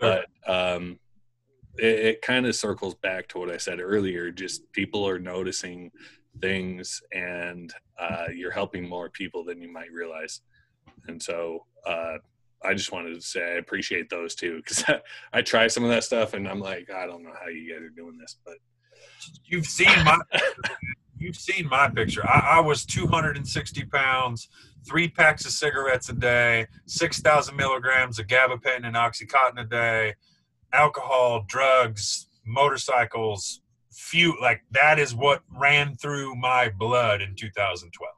Speaker 1: But um, it, it kind of circles back to what I said earlier. Just people are noticing things, and uh, you're helping more people than you might realize. And so uh, I just wanted to say I appreciate those too because I, I try some of that stuff, and I'm like, I don't know how you guys are doing this, but
Speaker 2: You've seen my you've seen my picture. I, I was 260 pounds, three packs of cigarettes a day, 6,000 milligrams of gabapentin and oxycontin a day, alcohol, drugs, motorcycles, few like that is what ran through my blood in 2012.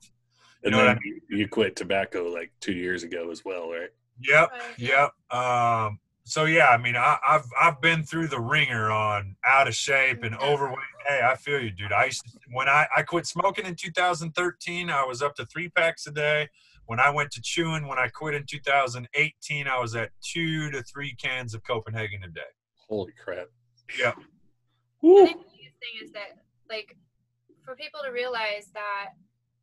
Speaker 1: and
Speaker 2: know what
Speaker 1: then you, you quit tobacco like two years ago as well, right?
Speaker 2: Yep, yep. Um, so yeah, I mean, I, I've I've been through the ringer on out of shape and overweight. Hey, I feel you, dude. I used to, when I I quit smoking in 2013, I was up to three packs a day. When I went to chewing, when I quit in 2018, I was at two to three cans of Copenhagen a day.
Speaker 1: Holy crap!
Speaker 2: Yeah,
Speaker 3: I think the biggest thing is that, like, for people to realize that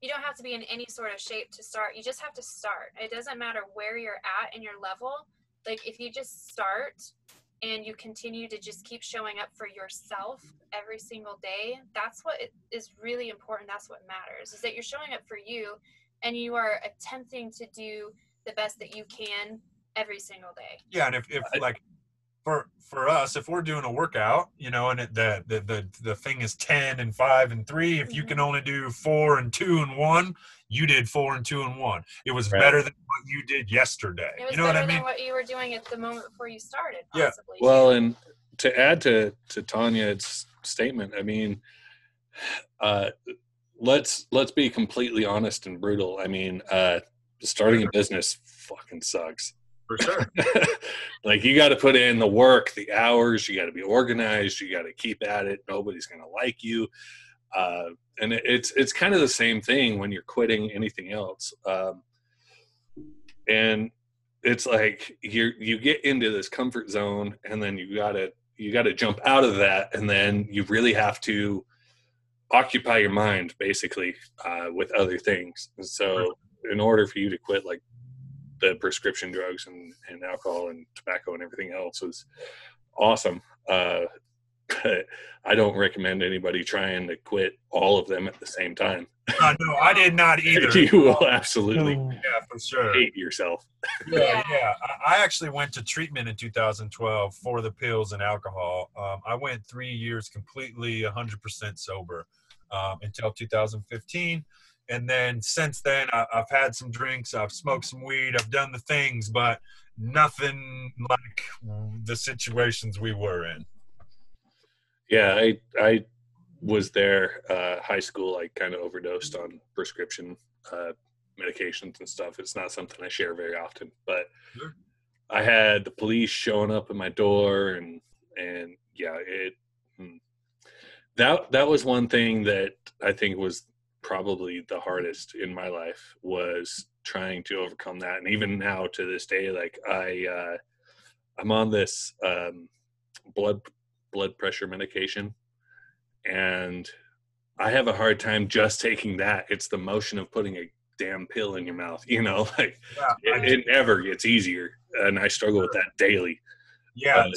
Speaker 3: you don't have to be in any sort of shape to start. You just have to start. It doesn't matter where you're at in your level. Like, if you just start and you continue to just keep showing up for yourself every single day, that's what is really important. That's what matters is that you're showing up for you and you are attempting to do the best that you can every single day.
Speaker 2: yeah, and if, if like for for us, if we're doing a workout, you know, and it, the, the the the thing is ten and five and three, if you can mm-hmm. only do four and two and one, you did four and two and one. It was
Speaker 1: Right.
Speaker 2: better than what you did yesterday.
Speaker 3: It was
Speaker 2: You know what
Speaker 3: better
Speaker 2: I mean?
Speaker 3: than what you were doing at the moment before you started,
Speaker 2: Yeah.
Speaker 1: Well, and to add to to Tanya's statement, I mean, uh, let's let's be completely honest and brutal. I mean, uh, starting a business fucking sucks.
Speaker 2: For sure.
Speaker 1: like you got to put in the work, the hours. You got to be organized. You got to keep at it. Nobody's gonna like you. Uh, and it's it's kind of the same thing when you're quitting anything else. Um, and it's like you you get into this comfort zone, and then you gotta you gotta jump out of that, and then you really have to occupy your mind basically uh, with other things. And so, in order for you to quit, like the prescription drugs and, and alcohol and tobacco and everything else was awesome. Uh, but I don't recommend anybody trying to quit all of them at the same time.
Speaker 2: Uh, no, I did not either.
Speaker 1: you will absolutely
Speaker 4: No.
Speaker 2: Yeah, for sure.
Speaker 1: hate yourself.
Speaker 2: Yeah,
Speaker 3: Yeah.
Speaker 2: yeah. I, I actually went to treatment in 2012 for the pills and alcohol. Um, I went three years completely 100% sober um, until 2015. And then since then, I, I've had some drinks, I've smoked some weed, I've done the things, but nothing like the situations we were in.
Speaker 1: Yeah, I I was there uh, high school. I kind of overdosed on prescription uh, medications and stuff. It's not something I share very often, but
Speaker 2: Sure.
Speaker 1: I had the police showing up at my door, and and yeah, it hmm. that that was one thing that I think was probably the hardest in my life was trying to overcome that, and even now to this day, like I uh, I'm on this um, blood blood pressure medication and i have a hard time just taking that it's the motion of putting a damn pill in your mouth you know like
Speaker 2: Yeah,
Speaker 1: it, it never gets easier and i struggle with that daily
Speaker 2: Yeah,
Speaker 1: Uh,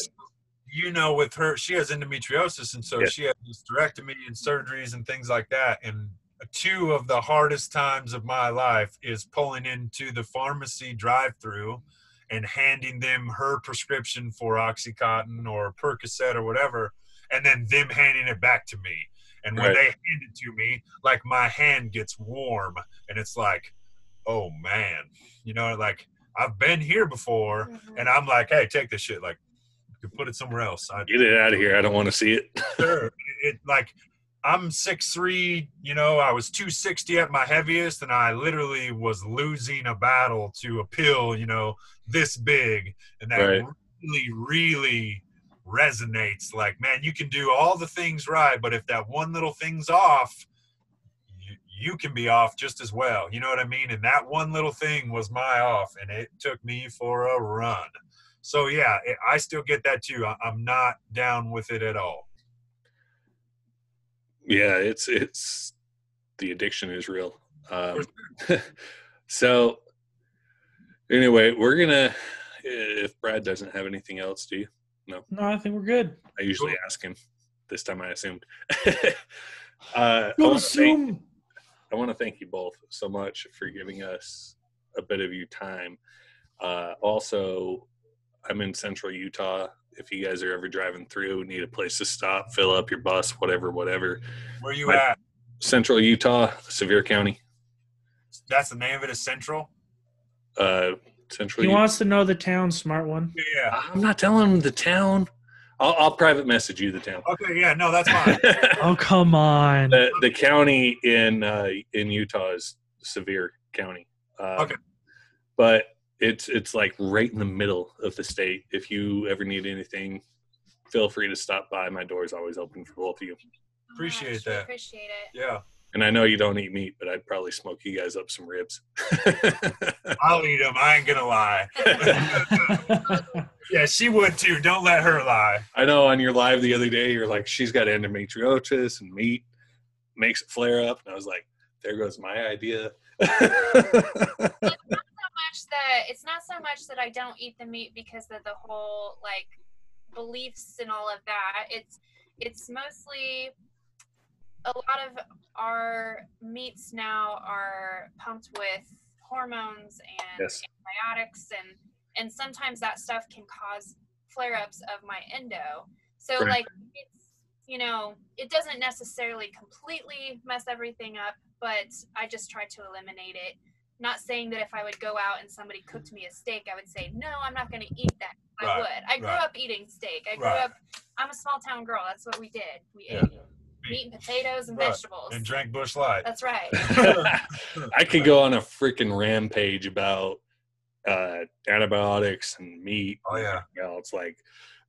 Speaker 2: you know, with her, she has endometriosis, and so
Speaker 1: Yeah.
Speaker 2: she has hysterectomy and surgeries and things like that. And two of the hardest times of my life is pulling into the pharmacy drive-through and handing them her prescription for OxyContin or Percocet or whatever, and then them handing it back to me. And when
Speaker 1: Right.
Speaker 2: they hand it to me, like my hand gets warm, and it's like, oh man, you know, like I've been here before,
Speaker 3: Mhm.
Speaker 2: and I'm like, hey, take this shit. Like, you can put it somewhere else. I,
Speaker 1: get it out of here i don't want to see it
Speaker 2: sure. It like I'm six three. You know, I was two sixty at my heaviest, and I literally was losing a battle to a pill. You know, this big, and that
Speaker 1: Right.
Speaker 2: really, really resonates. Like, man, you can do all the things right, but if that one little thing's off. You, you can be off just as well. You know what I mean? And that one little thing was my off, and it took me for a run. So yeah, it, I still get that too. I, I'm not down with it at all.
Speaker 1: Yeah it's it's the addiction is real um, so anyway we're gonna if brad doesn't have anything else do you
Speaker 4: No, no I think we're good.
Speaker 1: i usually
Speaker 2: Cool.
Speaker 1: ask him this time i assumed uh, I
Speaker 4: Don't
Speaker 1: thank-
Speaker 4: assume.
Speaker 1: I want to thank you both so much for giving us a bit of your time. Uh, also, I'm in central Utah. If you guys are ever driving through, need a place to stop, fill up your bus, whatever, whatever.
Speaker 2: Where you
Speaker 1: Right.
Speaker 2: at?
Speaker 1: Central Utah, Sevier County.
Speaker 2: That's the name of it is Central.
Speaker 1: Uh, central.
Speaker 4: He
Speaker 1: Utah.
Speaker 4: wants to know the town, smart one.
Speaker 2: Yeah.
Speaker 1: I'm not telling him the town. I'll, I'll private message you the town.
Speaker 2: Okay. Yeah. No, that's fine.
Speaker 4: Oh, come on.
Speaker 1: the the county in uh, in Utah is Sevier County. Um,
Speaker 2: Okay.
Speaker 1: But it's it's like right in the middle of the state. If you ever need anything, feel free to stop by. My door is always open for both of you.
Speaker 2: Appreciate
Speaker 3: Gosh,
Speaker 2: that.
Speaker 3: Appreciate it.
Speaker 2: Yeah.
Speaker 1: And I know you don't eat meat, but I'd probably smoke you guys up some ribs.
Speaker 2: I'll eat them. I ain't gonna lie. Yeah, she would too. Don't let her lie.
Speaker 1: I know on your live the other day, you're like, she's got endometriosis and meat makes it flare up. And I was like, there goes my idea.
Speaker 3: that it's not so much that I don't eat the meat because of the whole like beliefs and all of that. It's it's mostly a lot of our meats now are pumped with hormones and
Speaker 1: Yes.
Speaker 3: antibiotics and and sometimes that stuff can cause flare-ups of my endo. So
Speaker 1: Right.
Speaker 3: like it's you know, it doesn't necessarily completely mess everything up, but I just try to eliminate it not saying that if I would go out and somebody cooked me a steak, I would say, no, I'm not going to eat that. I
Speaker 2: Right,
Speaker 3: would. I grew
Speaker 2: right.
Speaker 3: up eating steak. I grew
Speaker 2: Right.
Speaker 3: up, I'm a small town girl. That's what we did. We
Speaker 2: Yeah.
Speaker 3: ate meat and potatoes and vegetables.
Speaker 2: And drank Busch Light.
Speaker 3: That's right.
Speaker 1: I could go on a freaking rampage about uh, antibiotics and meat.
Speaker 2: Oh, yeah.
Speaker 1: You know, it's like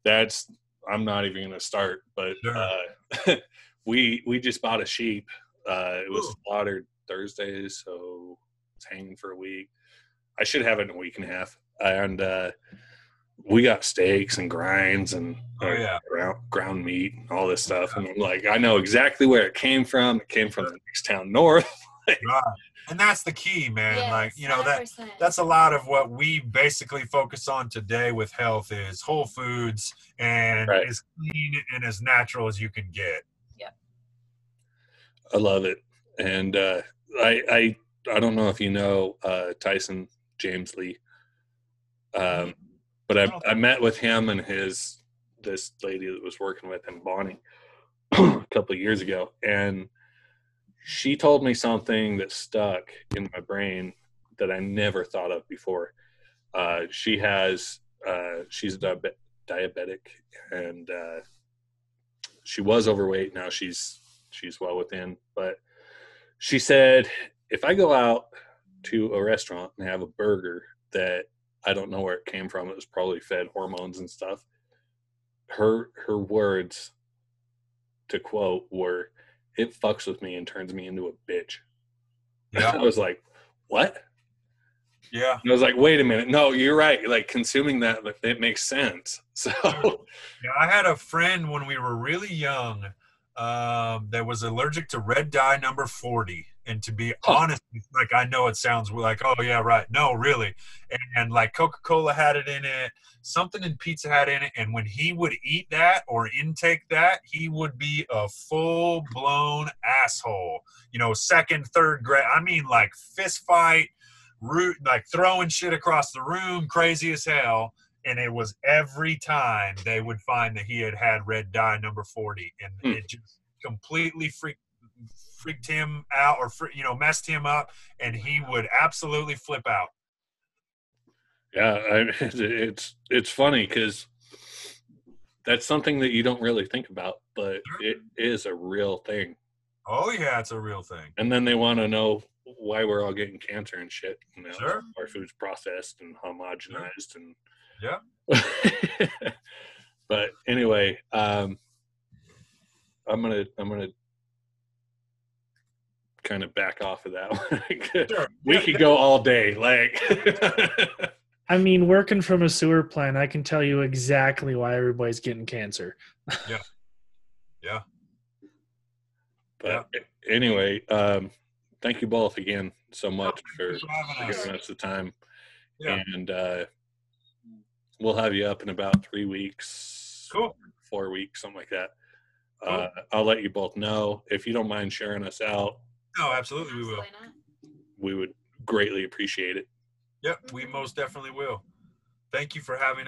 Speaker 1: that's I'm not even gonna start. But
Speaker 2: Sure.
Speaker 1: uh, we we just bought a sheep. Uh, it was
Speaker 2: Ooh.
Speaker 1: slaughtered Thursday, so it's hanging for a week. I should have it in a week and a half. And uh, we got steaks and grinds and
Speaker 2: Oh,
Speaker 1: uh,
Speaker 2: yeah.
Speaker 1: ground, ground meat and all this stuff. And I'm like, I know exactly where it came from. It came from the next town north.
Speaker 2: Right. And that's the key, man.
Speaker 3: Yes,
Speaker 2: like, you know, that
Speaker 3: 100%.
Speaker 2: that's a lot of what we basically focus on today with health is whole foods and
Speaker 1: Right.
Speaker 2: as clean and as natural as you can get. Yeah.
Speaker 1: I love it, and uh, I I I don't know if you know uh, Tyson James Lee, um, but I I met with him and his this lady that was working with him, Bonnie, a couple of years ago, and she told me something that stuck in my brain that I never thought of before. Uh, she has uh, she's a diabe- diabetic and uh, she was overweight. Now she's she's well within, but she said if I go out to a restaurant and have a burger that I don't know where it came from, it was probably fed hormones and stuff. Her her words to quote were it fucks with me and turns me into a bitch. I was like, what?
Speaker 2: Yeah.
Speaker 1: And I was like, wait a minute. No, you're right. Like consuming that, it makes sense. So
Speaker 2: Yeah, I had a friend when we were really young um, that was allergic to red dye number 40. And to be honest, like I know it sounds like, oh, yeah, right. No, really. And, and like Coca Cola had it in it, something in pizza had in it. And when he would eat that or intake that, he would be a full blown asshole. You know, second, third grade. I mean, like fist fight, root, like throwing shit across the room, crazy as hell and it was every time they would find that he had had red dye number 40 and
Speaker 1: Hmm.
Speaker 2: it just completely freaked freaked him out or you know messed him up and he would absolutely flip out
Speaker 1: yeah, I, it's it's funny because that's something that you don't really think about, but it is a real thing.
Speaker 2: oh yeah it's a real thing
Speaker 1: And then they want to know why we're all getting cancer and shit. You know,
Speaker 2: Sure.
Speaker 1: our food's processed and homogenized and
Speaker 2: Yeah.
Speaker 1: but anyway, um, I'm gonna I'm gonna kind of back off of that one.
Speaker 2: Sure.
Speaker 1: we could go all day, like.
Speaker 4: I mean, working from a sewer plant, I can tell you exactly why everybody's getting cancer.
Speaker 2: yeah Yeah.
Speaker 1: But anyway, um, thank you both again so much for,
Speaker 2: Thanks for
Speaker 1: for giving us the time.
Speaker 2: Yeah.
Speaker 1: And uh, we'll have you up in about three weeks,
Speaker 2: Cool.
Speaker 1: four weeks, something like that.
Speaker 2: Cool.
Speaker 1: Uh, I'll let you both know if you don't mind sharing us out.
Speaker 2: No absolutely we will
Speaker 3: Absolutely not.
Speaker 1: We would greatly appreciate it.
Speaker 2: yep we most definitely will thank you for having